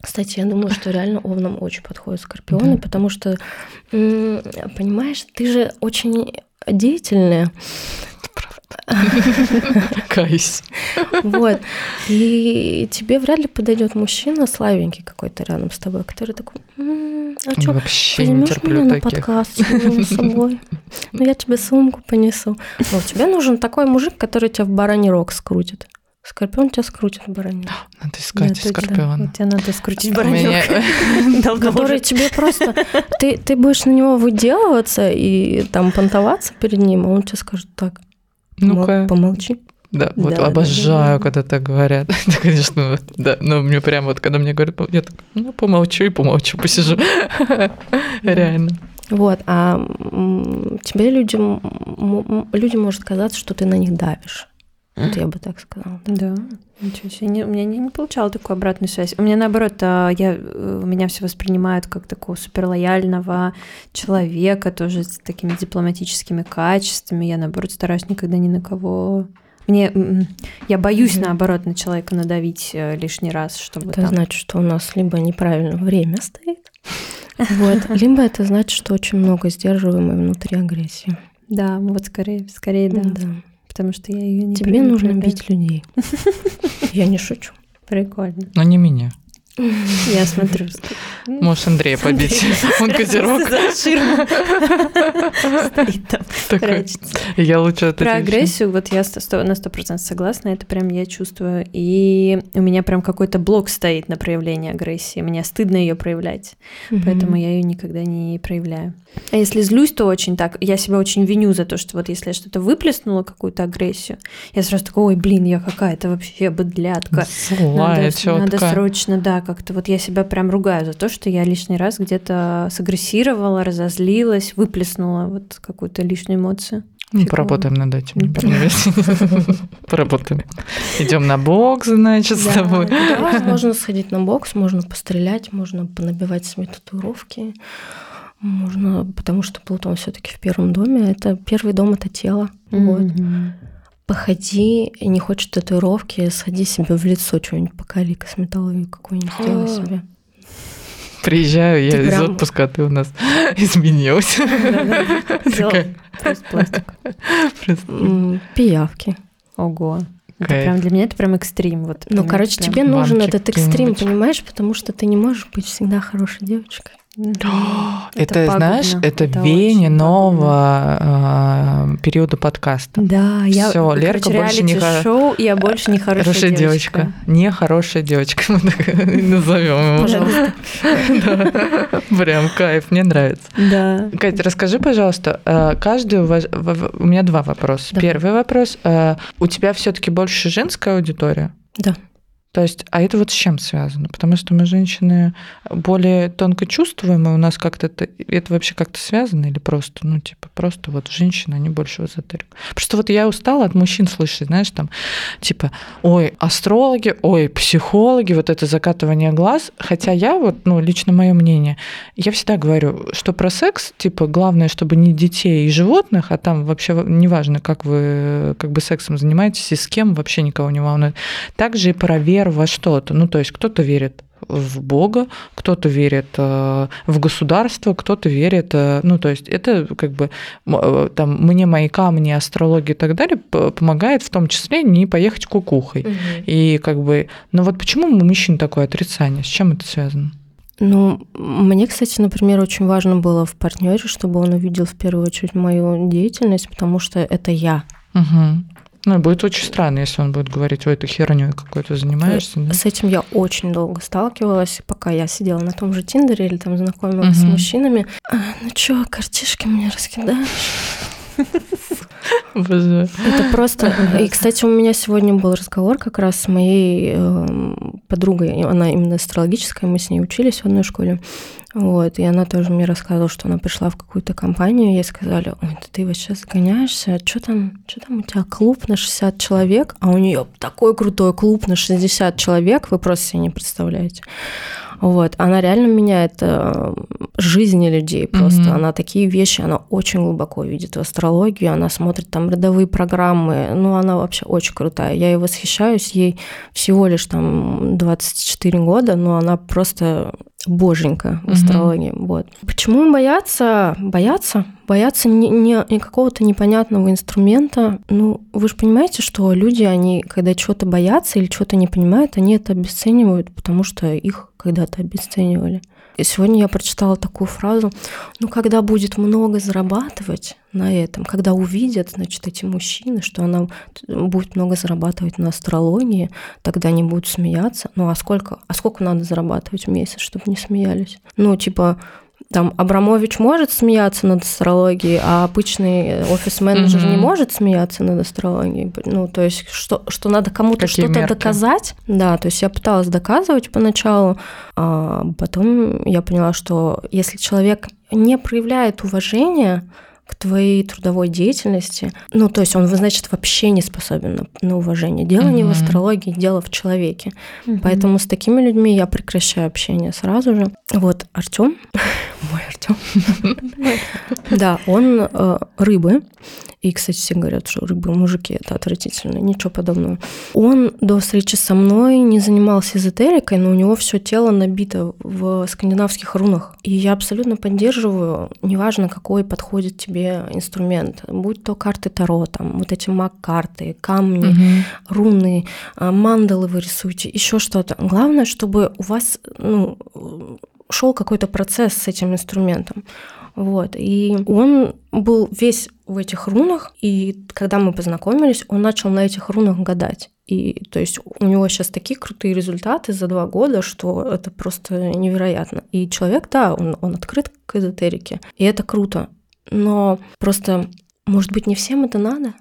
Кстати, я думаю, что реально овнам очень подходят скорпионы, Да. потому что, понимаешь, ты же очень деятельная. [LAUGHS] Кайс. Вот. И тебе вряд ли подойдет мужчина слабенький какой-то рядом с тобой, который такой, «М, а что, Вообще не терплю меня на таких. подкаст с собой? Ну, я тебе сумку понесу. Ну, тебе нужен такой мужик, который тебя в бараний рог скрутит. Скорпион тебя скрутит в бараний рог. [GASPS] Надо искать Да, скорпиона. Вот тебе надо скрутить У меня- [LAUGHS] баранек. Давно Который тебе просто... Ты будешь на него выделываться и там понтоваться перед ним, а он тебе скажет так, Ну-ка. «Мол- помолчи. Да, вот Да, да, обожаю, да. когда так говорят. [LAUGHS] Это, конечно, да. Но мне прям вот, когда мне говорят, я так, ну, помолчу и помолчу, посижу. [LAUGHS] Реально. Вот, а тебе людям, людям может казаться, что ты на них давишь. Вот я бы так сказала. Да, ничего себе. Не- у меня не, не получала такую обратную связь. У меня наоборот, а, я, э, меня все воспринимают как такого суперлояльного человека, тоже с такими дипломатическими качествами. Я наоборот стараюсь никогда ни на кого. Мне я боюсь Мгм. наоборот на человека надавить э, лишний раз, чтобы Это там. значит, что у нас либо неправильно время стоит, [LAUGHS] вот, либо это значит, что очень много сдерживаемой внутри агрессии. Да, вот скорее, скорее да, Да. Потому что я ее не Тебе нужно бить людей. [LAUGHS] Я не шучу. Прикольно. Но не меня. [LAUGHS] Я смотрю. Можешь Андрея побить. [LAUGHS] Он козерог. Я лучше Про агрессию, вот я на сто процентов согласна, это прям я чувствую. И у меня прям какой-то блок стоит на проявление агрессии. Мне стыдно ее проявлять, поэтому я ее никогда не проявляю. А если злюсь, то очень так. Я себя очень виню за то, что вот если я что-то выплеснула, какую-то агрессию, я сразу такой, ой, блин, я какая-то вообще быдлятка. Надо, срочно, да, как-то вот я себя прям ругаю за то, что я лишний раз где-то сагрессировала, разозлилась, выплеснула вот какую-то лишнюю эмоцию. Ну, Фигово. поработаем над этим. не. [LAUGHS] Поработаем. Идем на бокс, значит, с тобой. Можно сходить на бокс, можно пострелять, можно понабивать себе татуировки. Можно, потому что Плутон все-таки в первом доме. Это первый дом это тело. Вот. Походи, не хочешь татуировки, сходи себе в лицо что-нибудь покали, косметологию какую-нибудь сделай А. себе. Приезжаю я Ты из прям- отпуска, а ты у нас [LAUGHS] изменилась. [LAUGHS] Пластик. Пиявки. Ого. Это прям для меня это прям экстрим. Вот, Ну, короче, тебе нужен этот экстрим, понимаешь, потому что ты не можешь быть всегда хорошей девочкой. [GASPS] Это, пагубно. знаешь, это, Это веяние нового а, периода подкаста. Да, я Всё, Лерка короче, больше не шоу, я больше не хорошая, Хорошая девочка. Не хорошая девочка. [LAUGHS] Мы так назовем его. Пожалуйста. [LAUGHS] Прям кайф, мне нравится. Да. Катя, расскажи, пожалуйста, э, каждый у меня два вопроса. Первый вопрос. э, У тебя все таки больше женская аудитория? Да. То есть, а это вот с чем связано? Потому что мы женщины более тонко чувствуемые, у нас как-то это, это вообще как-то связано или просто, ну, типа, просто вот женщины, они больше в эзотерику. Просто вот я устала от мужчин слышать, знаешь, там, типа, ой, астрологи, ой, психологи, вот это закатывание глаз. Хотя я вот, ну, лично мое мнение, я всегда говорю, что про секс, типа, главное, чтобы не детей и животных, а там вообще неважно, как вы как бы сексом занимаетесь и с кем, вообще никого не волнует. Также и про веру во что-то. Ну, то есть кто-то верит в Бога, кто-то верит э, в государство, кто-то верит, э, ну, то есть это как бы э, там мне мои камни, астрология и так далее помогает в том числе не поехать кукухой. И как бы, ну вот почему у мужчин такое отрицание? С чем это связано? Ну, мне, кстати, например, очень важно было в партнере, чтобы он увидел в первую очередь мою деятельность, потому что это я. Угу. Ну, будет очень странно, если он будет говорить, ой, ты херню какой-то занимаешься. да?» С этим я очень долго сталкивалась, пока я сидела на том же Тиндере или там знакомилась с Мгм. мужчинами. «А, ну чё, картишки мне раскидаешь? Обожаю. Это просто... И, кстати, у меня сегодня был разговор как раз с моей эм, подругой. Она именно астрологическая, мы с ней учились в одной школе. Вот, и она тоже мне рассказывала, что она пришла в какую-то компанию, и ей сказали, ой, да ты вот сейчас гоняешься, что там, что там у тебя клуб на 60 человек, а у нее такой крутой клуб на 60 человек, вы просто себе не представляете. Вот, она реально меняет э, жизни людей просто. Mm-hmm. Она такие вещи, она очень глубоко видит в астрологию, она смотрит там родовые программы, ну, она вообще очень крутая. Я ей восхищаюсь, ей всего лишь там 24 года, но она просто боженька в астрологии. Mm-hmm. Вот. Почему бояться? Бояться? Бояться не, не, не какого-то непонятного инструмента. Ну, вы же понимаете, что люди, они, когда чего-то боятся или чего-то не понимают, они это обесценивают, потому что их когда-то обесценивали. И сегодня я прочитала такую фразу, ну, когда будет много зарабатывать на этом, когда увидят, значит, эти мужчины, что она будет много зарабатывать на астрологии, тогда они будут смеяться. Ну, а сколько, а сколько надо зарабатывать в месяц, чтобы не смеялись? Ну, типа, там Абрамович может смеяться над астрологией, а обычный офис-менеджер mm-hmm. не может смеяться над астрологией. Ну, то есть, что, что надо кому-то что-то мерки? доказать. Да, то есть я пыталась доказывать поначалу, а потом я поняла, что если человек не проявляет уважения, к твоей трудовой деятельности. Ну, то есть он, значит, вообще не способен на, на уважение. Дело угу. не в астрологии, дело в человеке. Угу. Поэтому с такими людьми я прекращаю общение сразу же. Вот Артем, [LAUGHS] мой Артем, [LAUGHS] да, он э, рыбы. И, кстати, все говорят, что рыбы мужики это отвратительно, ничего подобного. Он до встречи со мной не занимался эзотерикой, но у него все тело набито в скандинавских рунах. И я абсолютно поддерживаю, неважно, какой подходит тебе инструмент, будь то карты Таро, там вот эти маг-карты, камни, угу. руны, а, мандалы вы рисуете, еще что-то. Главное, чтобы у вас ну, шел какой-то процесс с этим инструментом. Вот. И он был весь в этих рунах, и когда мы познакомились, он начал на этих рунах гадать. И то есть у него сейчас такие крутые результаты за два года, что это просто невероятно. И человек, да, он, он открыт к эзотерике, и это круто. Но просто, может быть, не всем это надо?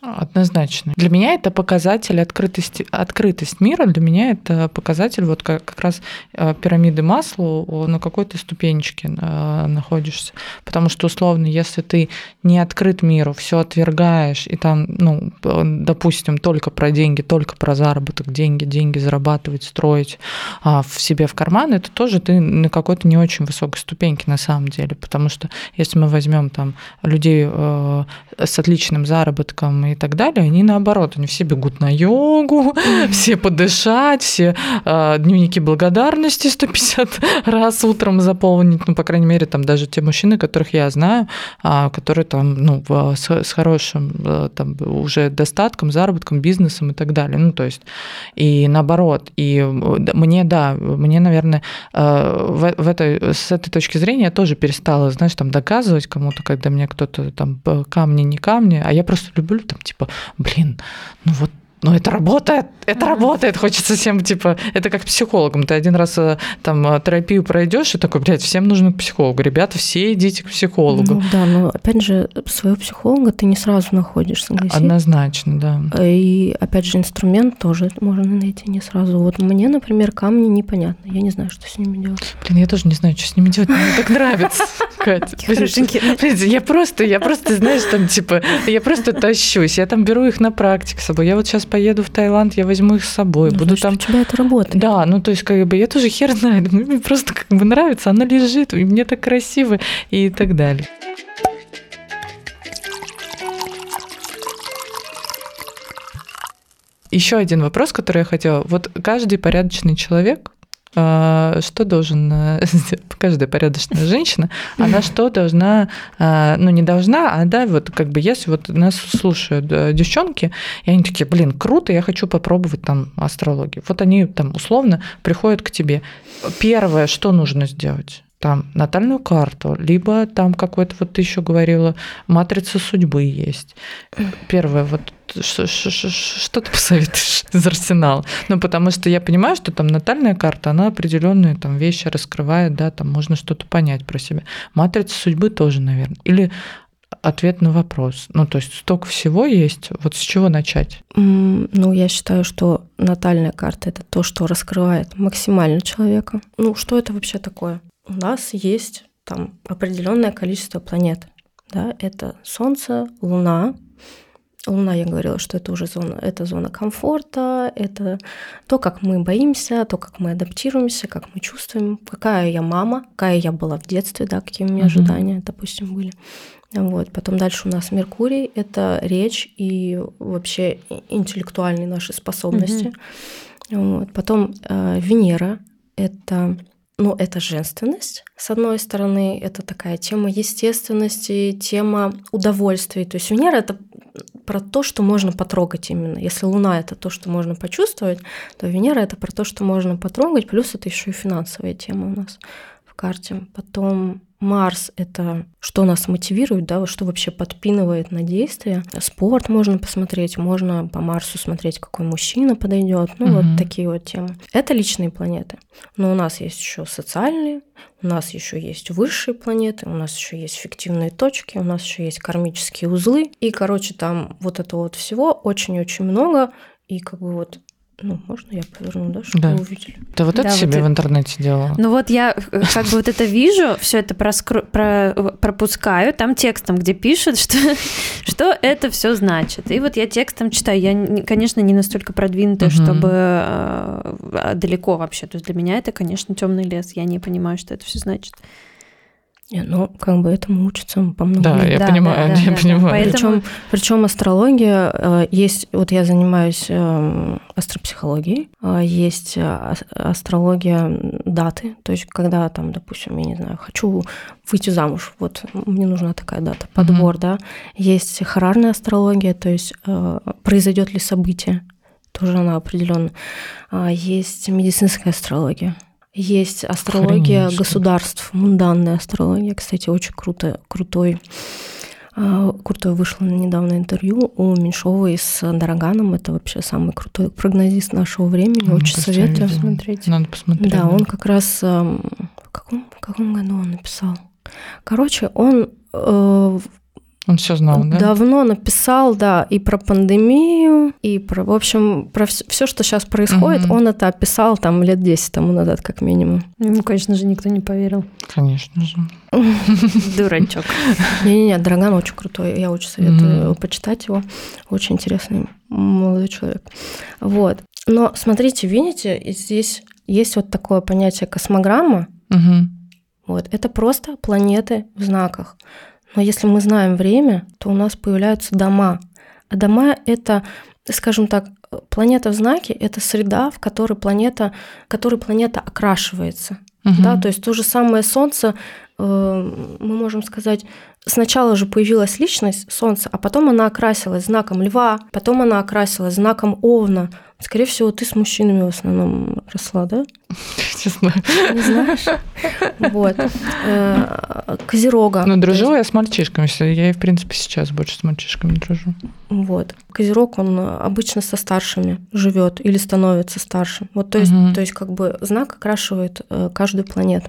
Однозначно. Для меня это показатель открытости, открытость мира, для меня это показатель вот как, как раз э, пирамиды масла на какой-то ступенечке э, находишься. Потому что, условно, если ты не открыт миру, все отвергаешь, и там, ну, допустим, только про деньги, только про заработок, деньги, деньги зарабатывать, строить а, в себе в карман, это тоже ты на какой-то не очень высокой ступеньке на самом деле. Потому что если мы возьмем там людей э, с отличным заработком и так далее, они наоборот, они все бегут на йогу, все подышать, все э, дневники благодарности 150 [LAUGHS] раз утром заполнить, ну, по крайней мере, там даже те мужчины, которых я знаю, э, которые там, ну, с, с хорошим э, там уже достатком, заработком, бизнесом и так далее, ну, то есть, и наоборот, и мне, да, мне, наверное, э, в, в этой, с этой точки зрения я тоже перестала, знаешь, там доказывать кому-то, когда мне кто-то там камни, не камни, а я просто люблю там типа, блин, ну вот ну это работает, это работает, хочется всем, типа, это как психологом. Ты один раз э, там э, терапию пройдешь и такой, блядь, всем нужно к психологу. Ребята, все идите к психологу. Ну, да, но опять же, своего психолога ты не сразу находишь, согласись? Однозначно, да. И опять же, инструмент тоже можно найти не сразу. Вот мне, например, камни непонятно. Я не знаю, что с ними делать. Блин, я тоже не знаю, что с ними делать. Мне так нравится, Катя. Я просто, я просто, знаешь, там, типа, я просто тащусь. Я там беру их на практику с собой. Я вот сейчас поеду в Таиланд, я возьму их с собой. Ну, буду там... у тебя это работает. Да, ну то есть как бы я тоже хер знаю, [LAUGHS] мне просто как бы нравится, она лежит, и мне так красиво и так далее. Еще один вопрос, который я хотела. Вот каждый порядочный человек, что должен э, [LAUGHS] каждая порядочная женщина, она что должна, а, ну не должна, а да, вот как бы если вот нас слушают э, девчонки, и они такие, блин, круто, я хочу попробовать там астрологию. Вот они там условно приходят к тебе. Первое, что нужно сделать? Там натальную карту, либо там какой-то, вот ты еще говорила, матрица судьбы есть. Первое, вот что, что, что ты посоветуешь [LAUGHS] из арсенала? Ну, потому что я понимаю, что там натальная карта, она определенные там вещи раскрывает, да, там можно что-то понять про себя. Матрица судьбы тоже, наверное. Или ответ на вопрос. Ну, то есть столько всего есть. Вот с чего начать? Ну, я считаю, что натальная карта это то, что раскрывает максимально человека. Ну, что это вообще такое? У нас есть там определенное количество планет. Да? Это Солнце, Луна, Луна, я говорила, что это уже зона, это зона комфорта, это то, как мы боимся, то, как мы адаптируемся, как мы чувствуем, какая я мама, какая я была в детстве, да, какие у меня mm-hmm. ожидания, допустим, были. Вот. Потом дальше у нас Меркурий — это речь и вообще интеллектуальные наши способности. Mm-hmm. Вот. Потом э, Венера — это ну, это женственность, с одной стороны, это такая тема естественности, тема удовольствия. То есть Венера — это про то, что можно потрогать именно. Если Луна — это то, что можно почувствовать, то Венера — это про то, что можно потрогать, плюс это еще и финансовая тема у нас в карте. Потом Марс — это что нас мотивирует, да, что вообще подпинывает на действие. Спорт можно посмотреть, можно по Марсу смотреть, какой мужчина подойдет. Ну, угу. вот такие вот темы. Это личные планеты. Но у нас есть еще социальные, у нас еще есть высшие планеты, у нас еще есть фиктивные точки, у нас еще есть кармические узлы. И, короче, там вот этого вот всего очень-очень много. И как бы вот ну, можно я поверну, да, чтобы да. вы увидели? Ты вот да, это вот себе это... в интернете делала? Ну вот я э, как бы вот это вижу, все это проскру... про... пропускаю, там текстом, где пишут, [LAUGHS] что, что это все значит. И вот я текстом читаю. Я, конечно, не настолько продвинутая, угу. чтобы э, далеко вообще. То есть для меня это, конечно, темный лес. Я не понимаю, что это все значит. Не, ну, как бы этому учатся по много да, лет. Я да, понимаю, да, я да, понимаю. Да. [LAUGHS] Причем, причем астрология э, есть, вот я занимаюсь э, астропсихологией, э, есть астрология даты, то есть когда там, допустим, я не знаю, хочу выйти замуж, вот мне нужна такая дата, подбор, mm-hmm. да. Есть харарная астрология, то есть произойдет ли событие, тоже она определенно. Есть медицинская астрология. Есть астрология Охренеть. государств, мунданная астрология, кстати, очень круто, крутой а, Крутое вышло недавно интервью у Меньшова с Дороганом. Это вообще самый крутой прогнозист нашего времени. Надо Очень советую смотреть. Надо посмотреть. Да, он как раз в каком, в каком году он написал? Короче, он э, он все знал, да? Давно написал, да, и про пандемию, и про, в общем, про все, что сейчас происходит, угу. он это описал там лет 10 тому назад, как минимум. Ему, конечно же, никто не поверил. Конечно же. [LAUGHS] Дурачок. Не-не-не, Драган очень крутой, я очень советую почитать его. Очень интересный молодой человек. Вот. Но смотрите, видите, здесь есть вот такое понятие космограмма. Вот, это просто планеты в знаках. Но если мы знаем время, то у нас появляются дома. А дома — это, скажем так, планета в знаке — это среда, в которой планета, в которой планета окрашивается. Угу. Да, то есть то же самое Солнце, э, мы можем сказать, сначала же появилась личность Солнца, а потом она окрасилась знаком льва, потом она окрасилась знаком овна, Скорее всего, ты с мужчинами в основном росла, да? [LAUGHS] Честно. Не знаешь? Вот. Э, Козерога. Ну, дружила я с мальчишками. Я, в принципе, сейчас больше с мальчишками дружу. Вот. Козерог, он обычно со старшими живет или становится старшим. Вот, то есть, то есть как бы знак окрашивает э, каждую планету.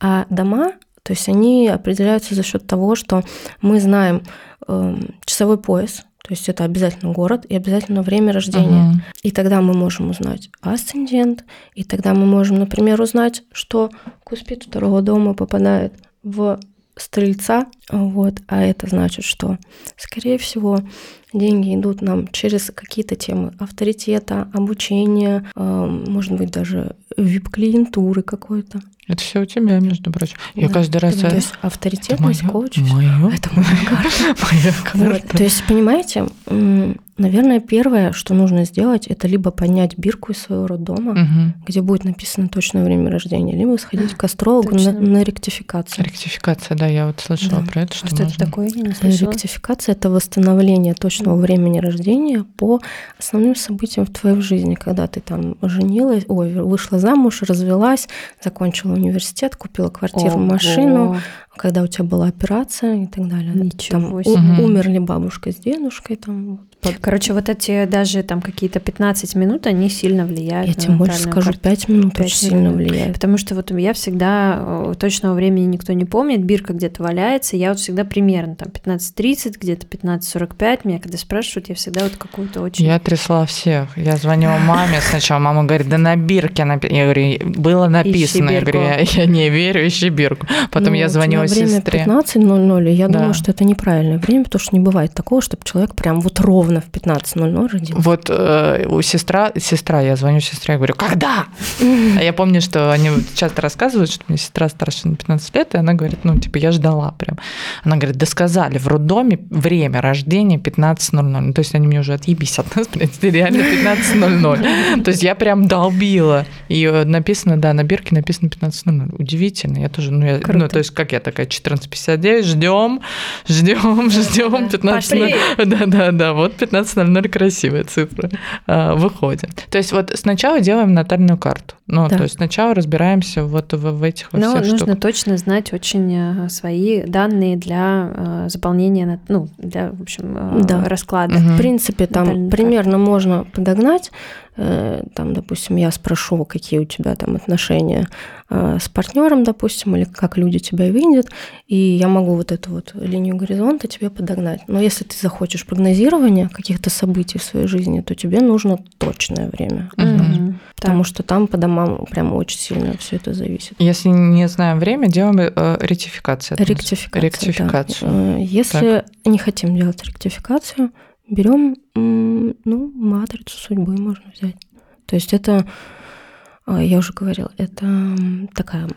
А дома, то есть они определяются за счет того, что мы знаем эм, часовой пояс, то есть это обязательно город и обязательно время рождения. Угу. И тогда мы можем узнать асцендент, и тогда мы можем, например, узнать, что Куспит второго дома попадает в стрельца, вот, а это значит, что, скорее всего, деньги идут нам через какие-то темы авторитета, обучения, может быть, даже вип-клиентуры какой-то. Это все у тебя, между прочим. Я да. каждый раз... То есть авторитетность коуч. Это моя [LAUGHS] карта. Моя карта. То есть, понимаете, Наверное, первое, что нужно сделать, это либо поднять бирку из своего роддома, угу. где будет написано точное время рождения, либо сходить к астрологу на, на ректификацию. Ректификация, да, я вот слышала да. про это. Что, что это такое? Я не слышала. Ректификация это восстановление точного времени рождения по основным событиям в твоей жизни, когда ты там женилась, ой, вышла замуж, развелась, закончила университет, купила квартиру, Ого. машину, когда у тебя была операция и так далее. Ничего там, себе. умерли бабушка с дедушкой, там Короче, вот эти даже там какие-то 15 минут, они сильно влияют Я на тебе больше скажу, карту. 5 минут Пять очень сильно минут. влияет. Потому что вот я всегда, э, точного времени никто не помнит, бирка где-то валяется, я вот всегда примерно там 15.30, где-то 15.45, меня когда спрашивают, я всегда вот какую-то очень... Я трясла всех. Я звонила маме сначала. Мама говорит, да на бирке написано. Я говорю, было написано. Я говорю, я, я не верю, ищи бирку. Потом Ну, я звонила на время сестре. 15.00, и я Да. думаю, что это неправильное время, потому что не бывает такого, чтобы человек прям вот ровно в 15.00 родился. Вот э, у сестра, сестра, я звоню сестре, я говорю, когда? А я помню, что они часто рассказывают, что меня сестра старше на 15 лет, и она говорит, ну, типа, я ждала прям. Она говорит, да сказали, в роддоме время рождения 15.00. Ну, то есть они мне уже отъебись от нас, блядь, реально 15.00. То есть я прям долбила. И э, написано, да, на бирке написано 15.00. Удивительно. Я тоже, ну, я, ну, то есть как я такая, 14.59, ждем, ждем, ждем, 15.00. Да, да, да, вот 15.00 красивая цифра а, выходит. То есть вот сначала делаем натальную карту. Ну, Да. то есть сначала разбираемся вот в, в этих во Но всех нужно штуках. точно знать очень э, свои данные для э, заполнения, ну, для, в общем, э, Да. расклада. Мгм. В принципе, там примерно можно подогнать. Э, Там, допустим, я спрошу, какие у тебя там отношения э, с партнером, допустим, или как люди тебя видят, и я могу вот эту вот линию горизонта тебе подогнать. Но если ты захочешь прогнозирования каких-то событий в своей жизни, то тебе нужно точное время. Мгм. Потому что там по домам прям очень сильно все это зависит. Если не знаем время, делаем э, ретификацию. называется. Ректификация. да. Ректификацию. Э, Если не хотим делать ректификацию, берем, ну, матрицу судьбы можно взять. То есть это, а, я уже говорила, это такая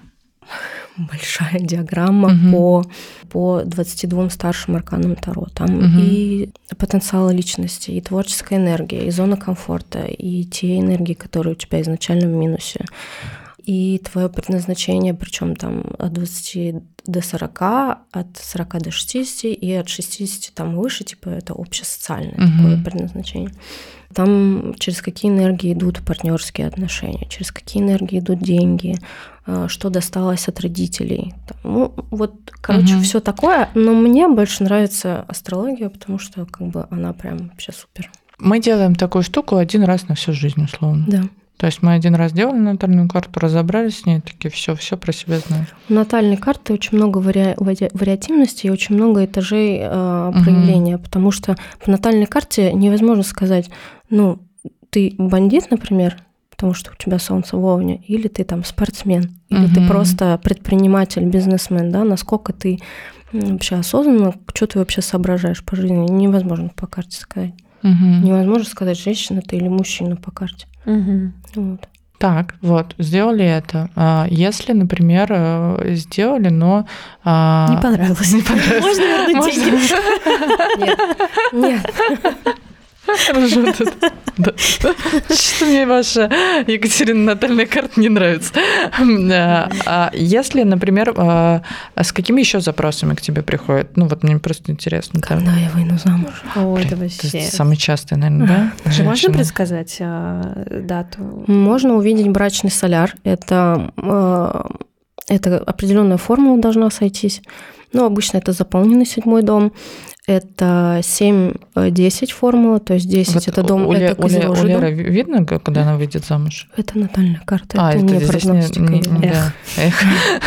большая [LAUGHS] диаграмма Мгм. по, по 22 старшим арканам Таро. Там Мгм. и потенциал личности, и творческая энергия, и зона комфорта, и те энергии, которые у тебя изначально в минусе и твое предназначение, причем там от 20 до 40, от 40 до 60 и от 60 там выше, типа это общесоциальное Мгм. такое предназначение. Там через какие энергии идут партнерские отношения, через какие энергии идут деньги, а, что досталось от родителей. Ну, вот, короче, Мгм. все такое. Но мне больше нравится астрология, потому что как бы она прям вообще супер. Мы делаем такую штуку один раз на всю жизнь, условно. Да. То есть мы один раз делали натальную карту, разобрались с ней, такие, все, все про себя знаем. У натальной карты очень много вари- вари- вариативности и очень много этажей э, проявления, потому что по натальной карте невозможно сказать, ну, ты бандит, например, потому что у тебя солнце в Овне, или ты там спортсмен, или ты Мгм. просто предприниматель, бизнесмен, да, насколько ты вообще осознанно, что ты вообще соображаешь по жизни, невозможно по карте сказать. Мгм. Невозможно сказать, женщина ты или мужчина по карте. Мгм. Вот. Так, вот, сделали это. А Если, например, э, сделали, но... а, Не понравилось. Не понравилось. Можно вернуть Можно? деньги? Нет, нет, Да. Что мне ваша Екатерина натальная карта не нравится. А, а Если, например, а, с какими еще запросами к тебе приходят? Ну вот мне просто интересно. когда я выйду замуж. О, это вообще... самый частый, наверное, да? Можно предсказать дату? Можно увидеть брачный соляр. Это, это определенная формула должна сойтись. Ну, обычно это заполненный седьмой дом. Это 7-10 формула, то есть 10 Вот это дом, у, это у Ле- у Козерожий дом. Леры видно, когда она выйдет замуж? Это натальная карта, А, это, это не здесь не- прогностика. не- извини. да. Эх.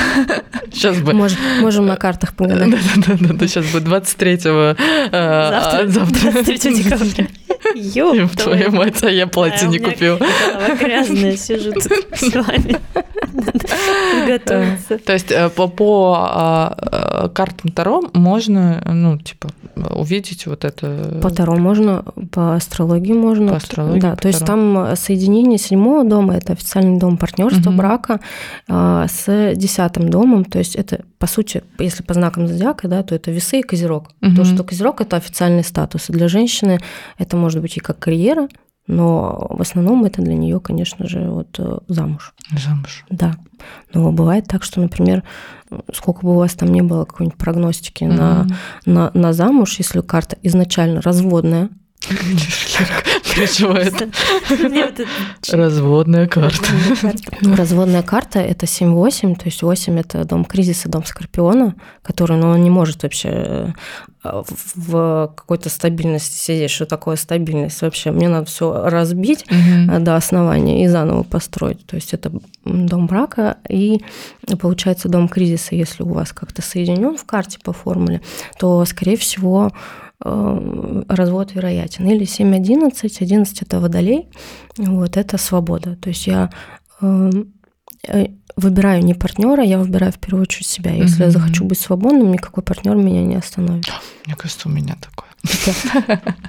[LAUGHS] Сейчас бы. Мож- можем на картах погадать. Да-да-да, сейчас будет 23-го. э, Завтра? а, Завтра. 23 [LAUGHS] декабря. Ёб Ёб Твою мать, а я платье А, у не купил. Голова грязная, сижу с [LAUGHS] вами. Готовиться. То есть э, по, а, а, картам Таро можно, ну, типа, увидеть вот это... По Таро можно, по астрологии можно. По астрологии, Да, то есть там соединение седьмого дома, это официальный дом партнерства, брака, а, с десятым домом. То есть это, по сути, если по знакам зодиака, да, то это весы и козерог. То, что козерог это официальный статус. Для женщины это может быть и как карьера, но в основном это для нее, конечно же, вот э, замуж. Замуж. Да. Но бывает так, что, например, сколько бы у вас там не было какой-нибудь прогностики на Мгм. на, на замуж, если карта изначально разводная, Переживает. Разводная карта. Ну, разводная карта – это 7-8, то есть 8 – это дом кризиса, дом Скорпиона, который, ну, он не может вообще э, в какой-то стабильности сидеть. Что такое стабильность вообще? Мне надо все разбить угу. до основания и заново построить. То есть это дом брака и, получается, дом кризиса. Если у вас как-то соединен в карте по формуле, то, скорее всего, Э, развод вероятен. Или 7-11, 11 это водолей, вот это свобода. То есть я эм, э, выбираю не партнера, я выбираю в первую очередь себя. Если mm-hmm. я захочу быть свободным, никакой партнер меня не остановит. Мне кажется, у меня такое.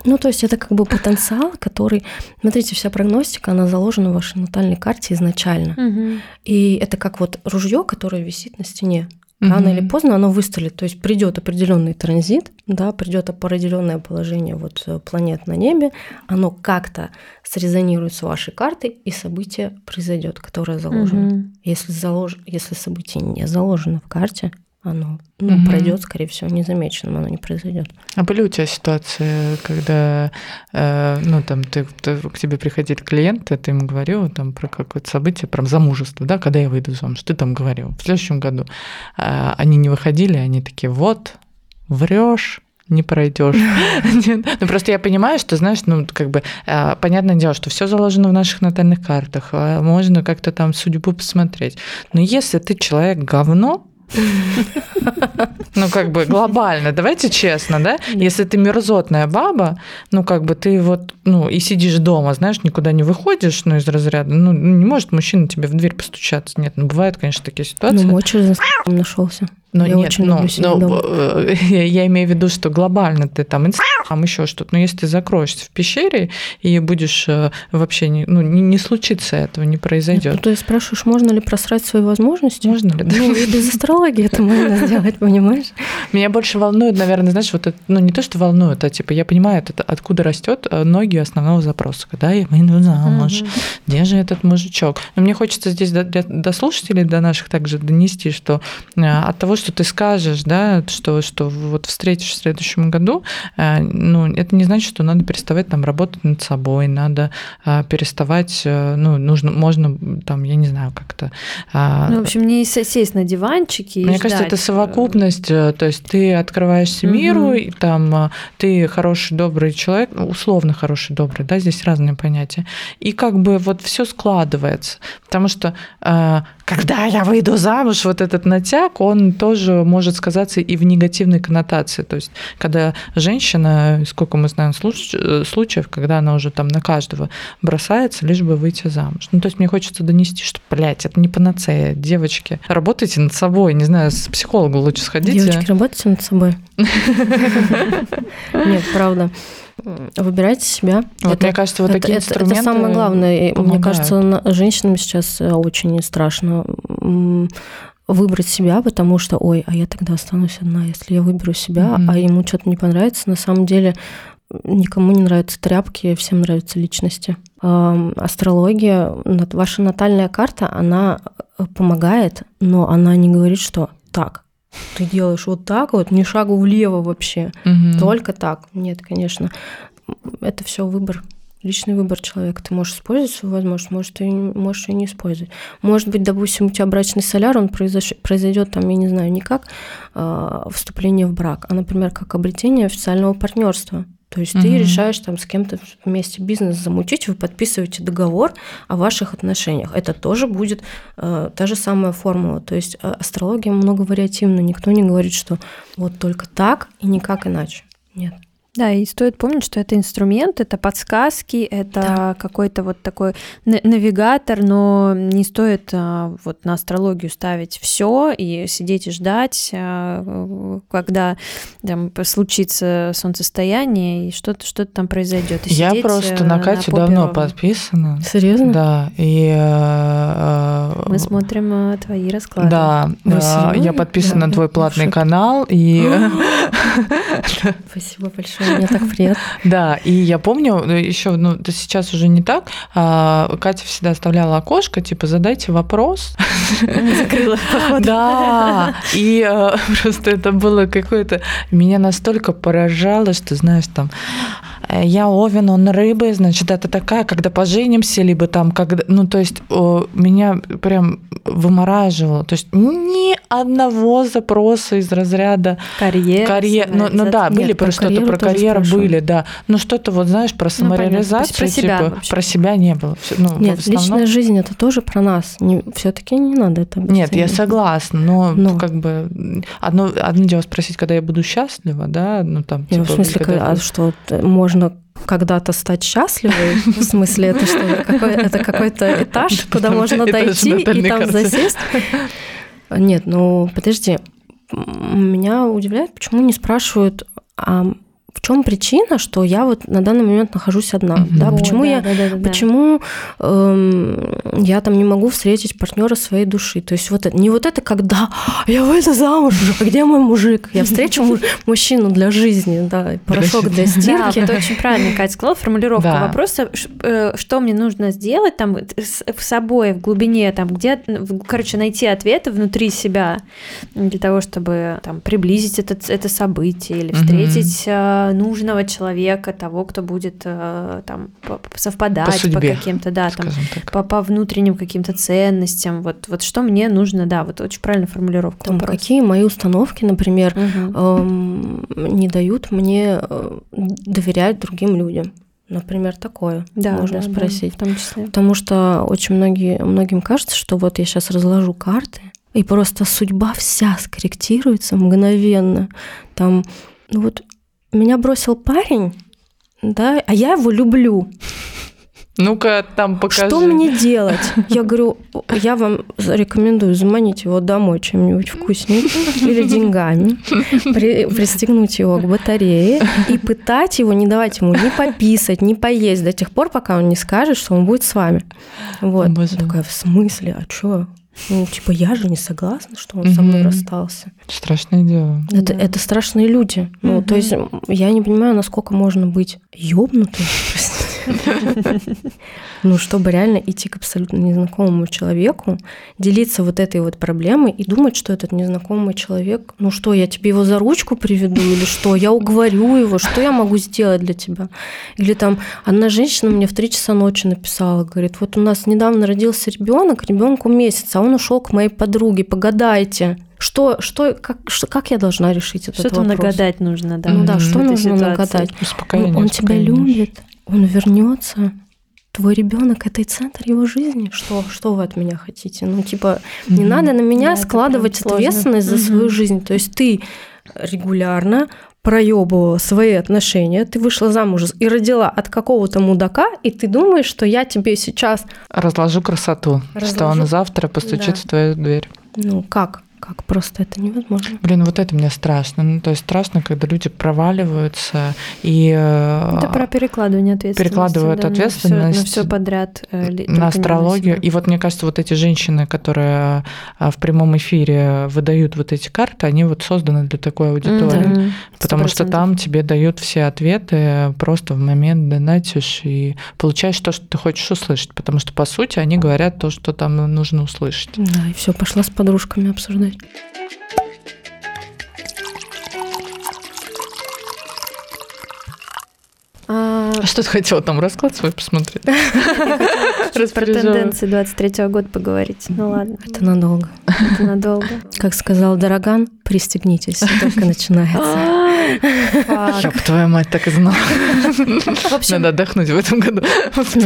Ну, то есть это как бы потенциал, который... Смотрите, вся прогностика, она заложена в вашей натальной карте изначально. И это как вот ружье, которое висит на стене. Рано или поздно оно выстрелит, то есть придет определенный транзит, да, придет определенное положение вот э, планет на небе, оно как-то срезонирует с вашей картой, и событие произойдет, которое заложено. Угу. Если, залож... Если событие не заложено в карте, оно ну, угу. пройдет, скорее всего, незамеченным, оно не произойдет. А были у тебя ситуации, когда э, ну, там, ты, ты, к тебе приходили клиенты, ты им говорил там, про какое-то событие, про замужество, да, когда я выйду замуж, ты там говорил, в следующем году э, они не выходили, они такие, вот, врешь, не пройдешь. [LAUGHS] Ну просто я понимаю, что, знаешь, ну как бы э, понятное дело, что все заложено в наших натальных картах, а можно как-то там судьбу посмотреть. Но если ты человек говно, [LAUGHS] ну, как бы глобально, давайте честно, да? Если ты мерзотная баба, ну, как бы ты вот, ну, и сидишь дома, знаешь, никуда не выходишь, ну, из разряда, ну, не может мужчина тебе в дверь постучаться. Нет, ну, бывают, конечно, такие ситуации. Ну, мой через [LAUGHS] нашелся. Но я нет, очень но, но. Э, я, [LAUGHS] я имею в виду, что глобально ты там инстаграм, еще что-то. Но если ты закроешься в пещере и будешь э, вообще не, ну, не, не случится этого, не произойдет. Ну, то есть спрашиваешь, можно ли просрать свои возможности? Можно ли? Ну, и без астрологии это можно сделать, понимаешь? Меня больше волнует, наверное, знаешь, вот это, ну не то, что волнует, а типа я понимаю, это, откуда растет э, ноги основного запроса. Когда я выйду замуж, угу. где же этот мужичок? Но мне хочется здесь до, до слушателей, до наших также донести, что от того, что ты скажешь, да, что, что вот встретишь в следующем году, э, ну, это не значит, что надо переставать там работать над собой, надо э, переставать, э, ну, нужно, можно там, я не знаю, как-то... Ну, в общем, не сесть на диванчике Мне ждать. кажется, это совокупность, то есть ты открываешься угу. миру, и там ты хороший, добрый человек, ну, условно хороший, добрый, да, здесь разные понятия, и как бы вот все складывается, потому что когда я выйду замуж, вот этот натяг, он тоже может сказаться и в негативной коннотации. То есть, когда женщина, сколько мы знаем случаев, когда она уже там на каждого бросается, лишь бы выйти замуж. Ну, то есть, мне хочется донести, что, блядь, это не панацея. Девочки, работайте над собой. Не знаю, с психологом лучше сходите. Девочки, работайте над собой. [LAUGHS] Нет, правда выбирайте себя. Вот это, мне кажется, вот это, такие это, инструменты Это самое главное. Помогают. Мне кажется, женщинам сейчас э, очень страшно выбрать себя, потому что, ой, а я тогда останусь одна, если я выберу себя, mm-hmm. а ему что-то не понравится. На самом деле никому не нравятся тряпки, всем нравятся личности. Астрология, ваша натальная карта, она э, помогает, но она не говорит, что так, ты делаешь вот так вот, ни шагу влево вообще, угу. только так. Нет, конечно, это все выбор личный выбор человека. Ты можешь использовать свою возможность, может, ты можешь ее не использовать. Может быть, допустим, у тебя брачный соляр, он произойдет там, я не знаю, не как э, вступление в брак, а, например, как обретение официального партнерства. То есть угу. ты решаешь там с кем-то вместе бизнес замутить, вы подписываете договор о ваших отношениях. Это тоже будет э, та же самая формула. То есть э, астрология много вариативна. Никто не говорит, что вот только так и никак иначе. Нет. Да, и стоит помнить, что это инструмент, это подсказки, это да. какой-то вот такой навигатор, но не стоит а, вот на астрологию ставить все и сидеть и ждать, а, когда там случится солнцестояние и что-то что там произойдет. Я просто на Катю на давно подписана. Серьезно? Да, и э, мы смотрим твои расклады. Да, да я подписана да. на твой платный канал и. Спасибо [LAUGHS] большое. Мне так приятно. [LAUGHS] Да, и я помню, еще, ну, это сейчас уже не так, а, Катя всегда оставляла окошко, типа, задайте вопрос. Закрыла. [LAUGHS] Да, и э, [LAUGHS] просто это было какое-то... Меня настолько поражало, что, знаешь, там, э, я овен, он рыбы, значит, это такая, когда поженимся, либо там, когда... Ну, то есть меня прям вымораживало. То есть ни одного запроса из разряда Карьера. карьер. Ну, ну да, были про что-то про карьеру спрашивали. были, да. Ну что-то вот, знаешь, про Ну, понятно. То есть самореализацию, про себя типа, вообще. про себя не было. Ну, Нет, основном- личная жизнь это тоже про нас. Все-таки не надо это Нет, я согласна, но, Но. как бы одно, одно дело спросить, когда я буду счастлива, да, ну там. Не, ну, типа, в смысле, когда- а что, т- можно когда-то стать счастливой? [LAUGHS] В смысле, это что, это какой-то этаж, куда можно дойти и там засесть? Нет, ну подожди. Меня удивляет, почему не спрашивают, а в чем причина, что я вот на данный момент нахожусь одна? Мгм. Да, О, почему да, я да, да, да, да. Почему эм, я там не могу встретить партнера своей души? То есть вот это, не вот это, когда я выйду замуж, а где мой мужик? Я встречу му- [LAUGHS] мужчину для жизни, да, порошок для Да, стирки. вот очень правильно Катя сказала, формулировка Да. вопроса, э, что мне нужно сделать там с- в собой, в глубине, там где, короче, найти ответы внутри себя для того, чтобы там приблизить это, это событие или встретить э, нужного человека, того, кто будет э, там по- по- совпадать По по, судьбе, каким-то, да, там по, по внутренним каким-то ценностям, вот, вот что мне нужно, да, вот очень правильная формулировка. Там, вопроса. какие мои установки, например, Мгм. эм, не дают мне э, доверять другим людям. Например, такое Да, можно да, да, спросить. в том числе. Потому что очень многие, многим кажется, что вот я сейчас разложу карты, и просто судьба вся скорректируется мгновенно. Там, ну вот меня бросил парень, да, а я его люблю. Ну-ка, там покажи. Что мне делать? Я говорю, я вам рекомендую заманить его домой чем-нибудь вкусненьким или деньгами, при- пристегнуть его к батарее и пытать его, не давать ему ни пописать, ни поесть до тех пор, пока он не скажет, что он будет с вами. Вот. Такая, в смысле? А что? Ну, типа, я же не согласна, что он со мной расстался. Страшное дело. Это, Да. это страшные люди. Ну, то есть я не понимаю, насколько можно быть ёбнутым. [LAUGHS] Ну, чтобы реально идти к абсолютно незнакомому человеку, делиться вот этой вот проблемой и думать, что этот незнакомый человек, ну что, я тебе его за ручку приведу или что, я уговорю его, что я могу сделать для тебя? Или там одна женщина мне в три часа ночи написала, говорит, вот у нас недавно родился ребенок, ребенку месяц, а он ушел к моей подруге, погадайте. Что, что, как, что, как я должна решить этот Что там вопрос? нагадать нужно, да? Ну да, что нужно ситуации? нагадать? Успокоение. Ну, он тебя любит, он вернется. Твой ребенок это и центр его жизни. Что, что вы от меня хотите? Ну, типа, не Мгм. надо на меня Да, складывать прям сложно. ответственность за свою жизнь. То есть ты регулярно проебывала свои отношения, ты вышла замуж и родила от какого-то мудака, и ты думаешь, что я тебе сейчас... Разложу красоту, что Разложу. он завтра постучит Да. в твою дверь. Ну, как? Как? Просто это невозможно. Блин, вот это мне страшно. Ну, то есть страшно, когда люди проваливаются и э, Это про перекладывание ответственности. перекладывают да, ответственность На все подряд. э, ли- только не на на астрологию. себя. И вот мне кажется, вот эти женщины, которые а, в прямом эфире выдают вот эти карты, они вот созданы для такой аудитории. Мгм. Потому что 100%. там тебе дают все ответы просто в момент донатишь и получаешь то, что ты хочешь услышать. Потому что, по сути, они говорят то, что там нужно услышать. Да, и все, пошла с подружками обсуждать. А, А что ты хотела там расклад свой посмотреть? [LAUGHS] Про Распоряжалась. тенденции 23 года поговорить. Ну ладно, Это надолго. это надолго. Как сказал Дороган, пристегнитесь, только [LAUGHS] начинается. Ёб твою мать, так и знала. Надо отдохнуть в этом году.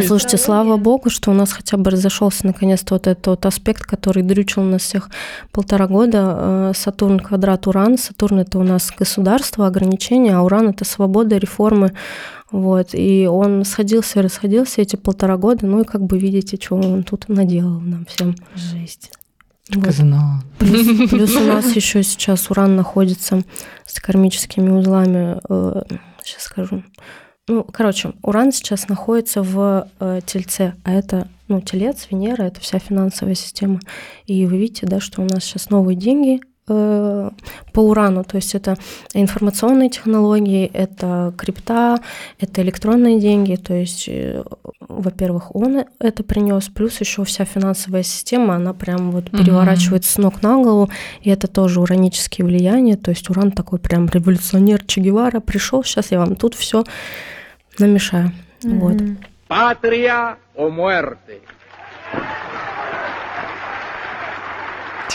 Слушайте, слава богу, что у нас хотя бы разошелся наконец-то вот этот вот аспект, который дрючил нас всех полтора года. Э, Сатурн квадрат Уран. Сатурн это у нас государство, ограничения, а Уран это свобода, реформы. Вот. И он сходился и расходился эти полтора года. Ну и как бы видите, что он тут наделал нам всем. жесть. И Вот. Плюс, плюс у нас еще сейчас Уран находится с кармическими узлами. сейчас скажу. Ну, короче, Уран сейчас находится в э, Тельце, а это, ну, Телец, Венера, это вся финансовая система. И вы видите, да, что у нас сейчас новые деньги э, по урану, то есть это информационные технологии, это крипта, это электронные деньги, то есть, э, во-первых, он это принес, плюс еще вся финансовая система, она прям вот переворачивается с ног на голову, и это тоже уранические влияния, то есть уран такой прям революционер Че Гевара пришел, сейчас я вам тут все намешаю, вот. Patria o muerte.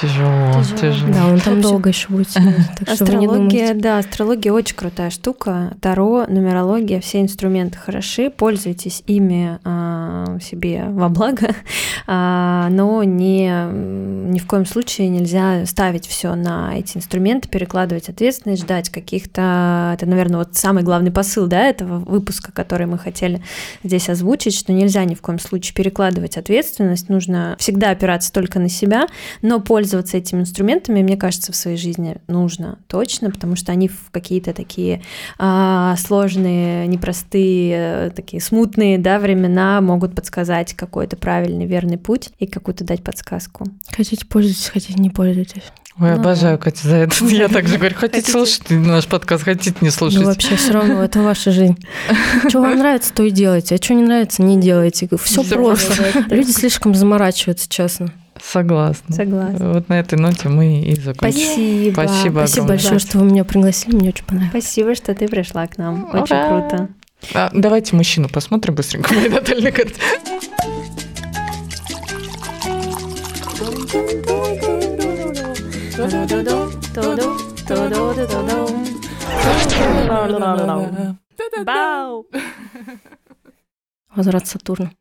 Тяжело, тяжело. Да, он там долго еще будет [LAUGHS] так что вы не Астрология, да, астрология очень крутая штука. Таро, нумерология, все инструменты хороши, пользуйтесь ими а, себе во благо, [LAUGHS] а, но не, ни в коем случае нельзя ставить все на эти инструменты, перекладывать ответственность, ждать каких-то... Это, наверное, вот самый главный посыл да, этого выпуска, который мы хотели здесь озвучить, что нельзя ни в коем случае перекладывать ответственность, нужно всегда опираться только на себя, но пользоваться этими инструментами, мне кажется, в своей жизни нужно точно, потому что они в какие-то такие а, сложные, непростые, такие смутные да, времена могут подсказать какой-то правильный, верный путь и какую-то дать подсказку. Хотите пользуйтесь, хотите не пользуйтесь. Ой, Ну обожаю, Катя, за это. [LAUGHS] Я также говорю, хотите Хотите? слушать наш подкаст, хотите не Ну слушать. вообще все равно, это ваша жизнь. [LAUGHS] Что вам нравится, то и делайте, а что не нравится, не делайте. Все просто. Люди слишком заморачиваются, честно. Согласна. Согласна. Вот на этой ноте мы и закончим. Спасибо. Спасибо Спасибо огромное. большое, что вы меня пригласили, мне очень понравилось. Спасибо, что ты пришла к нам. Очень Ура! круто. А, давайте мужчину посмотрим быстренько. Моя натальная карта. Бау! Возврат Сатурна.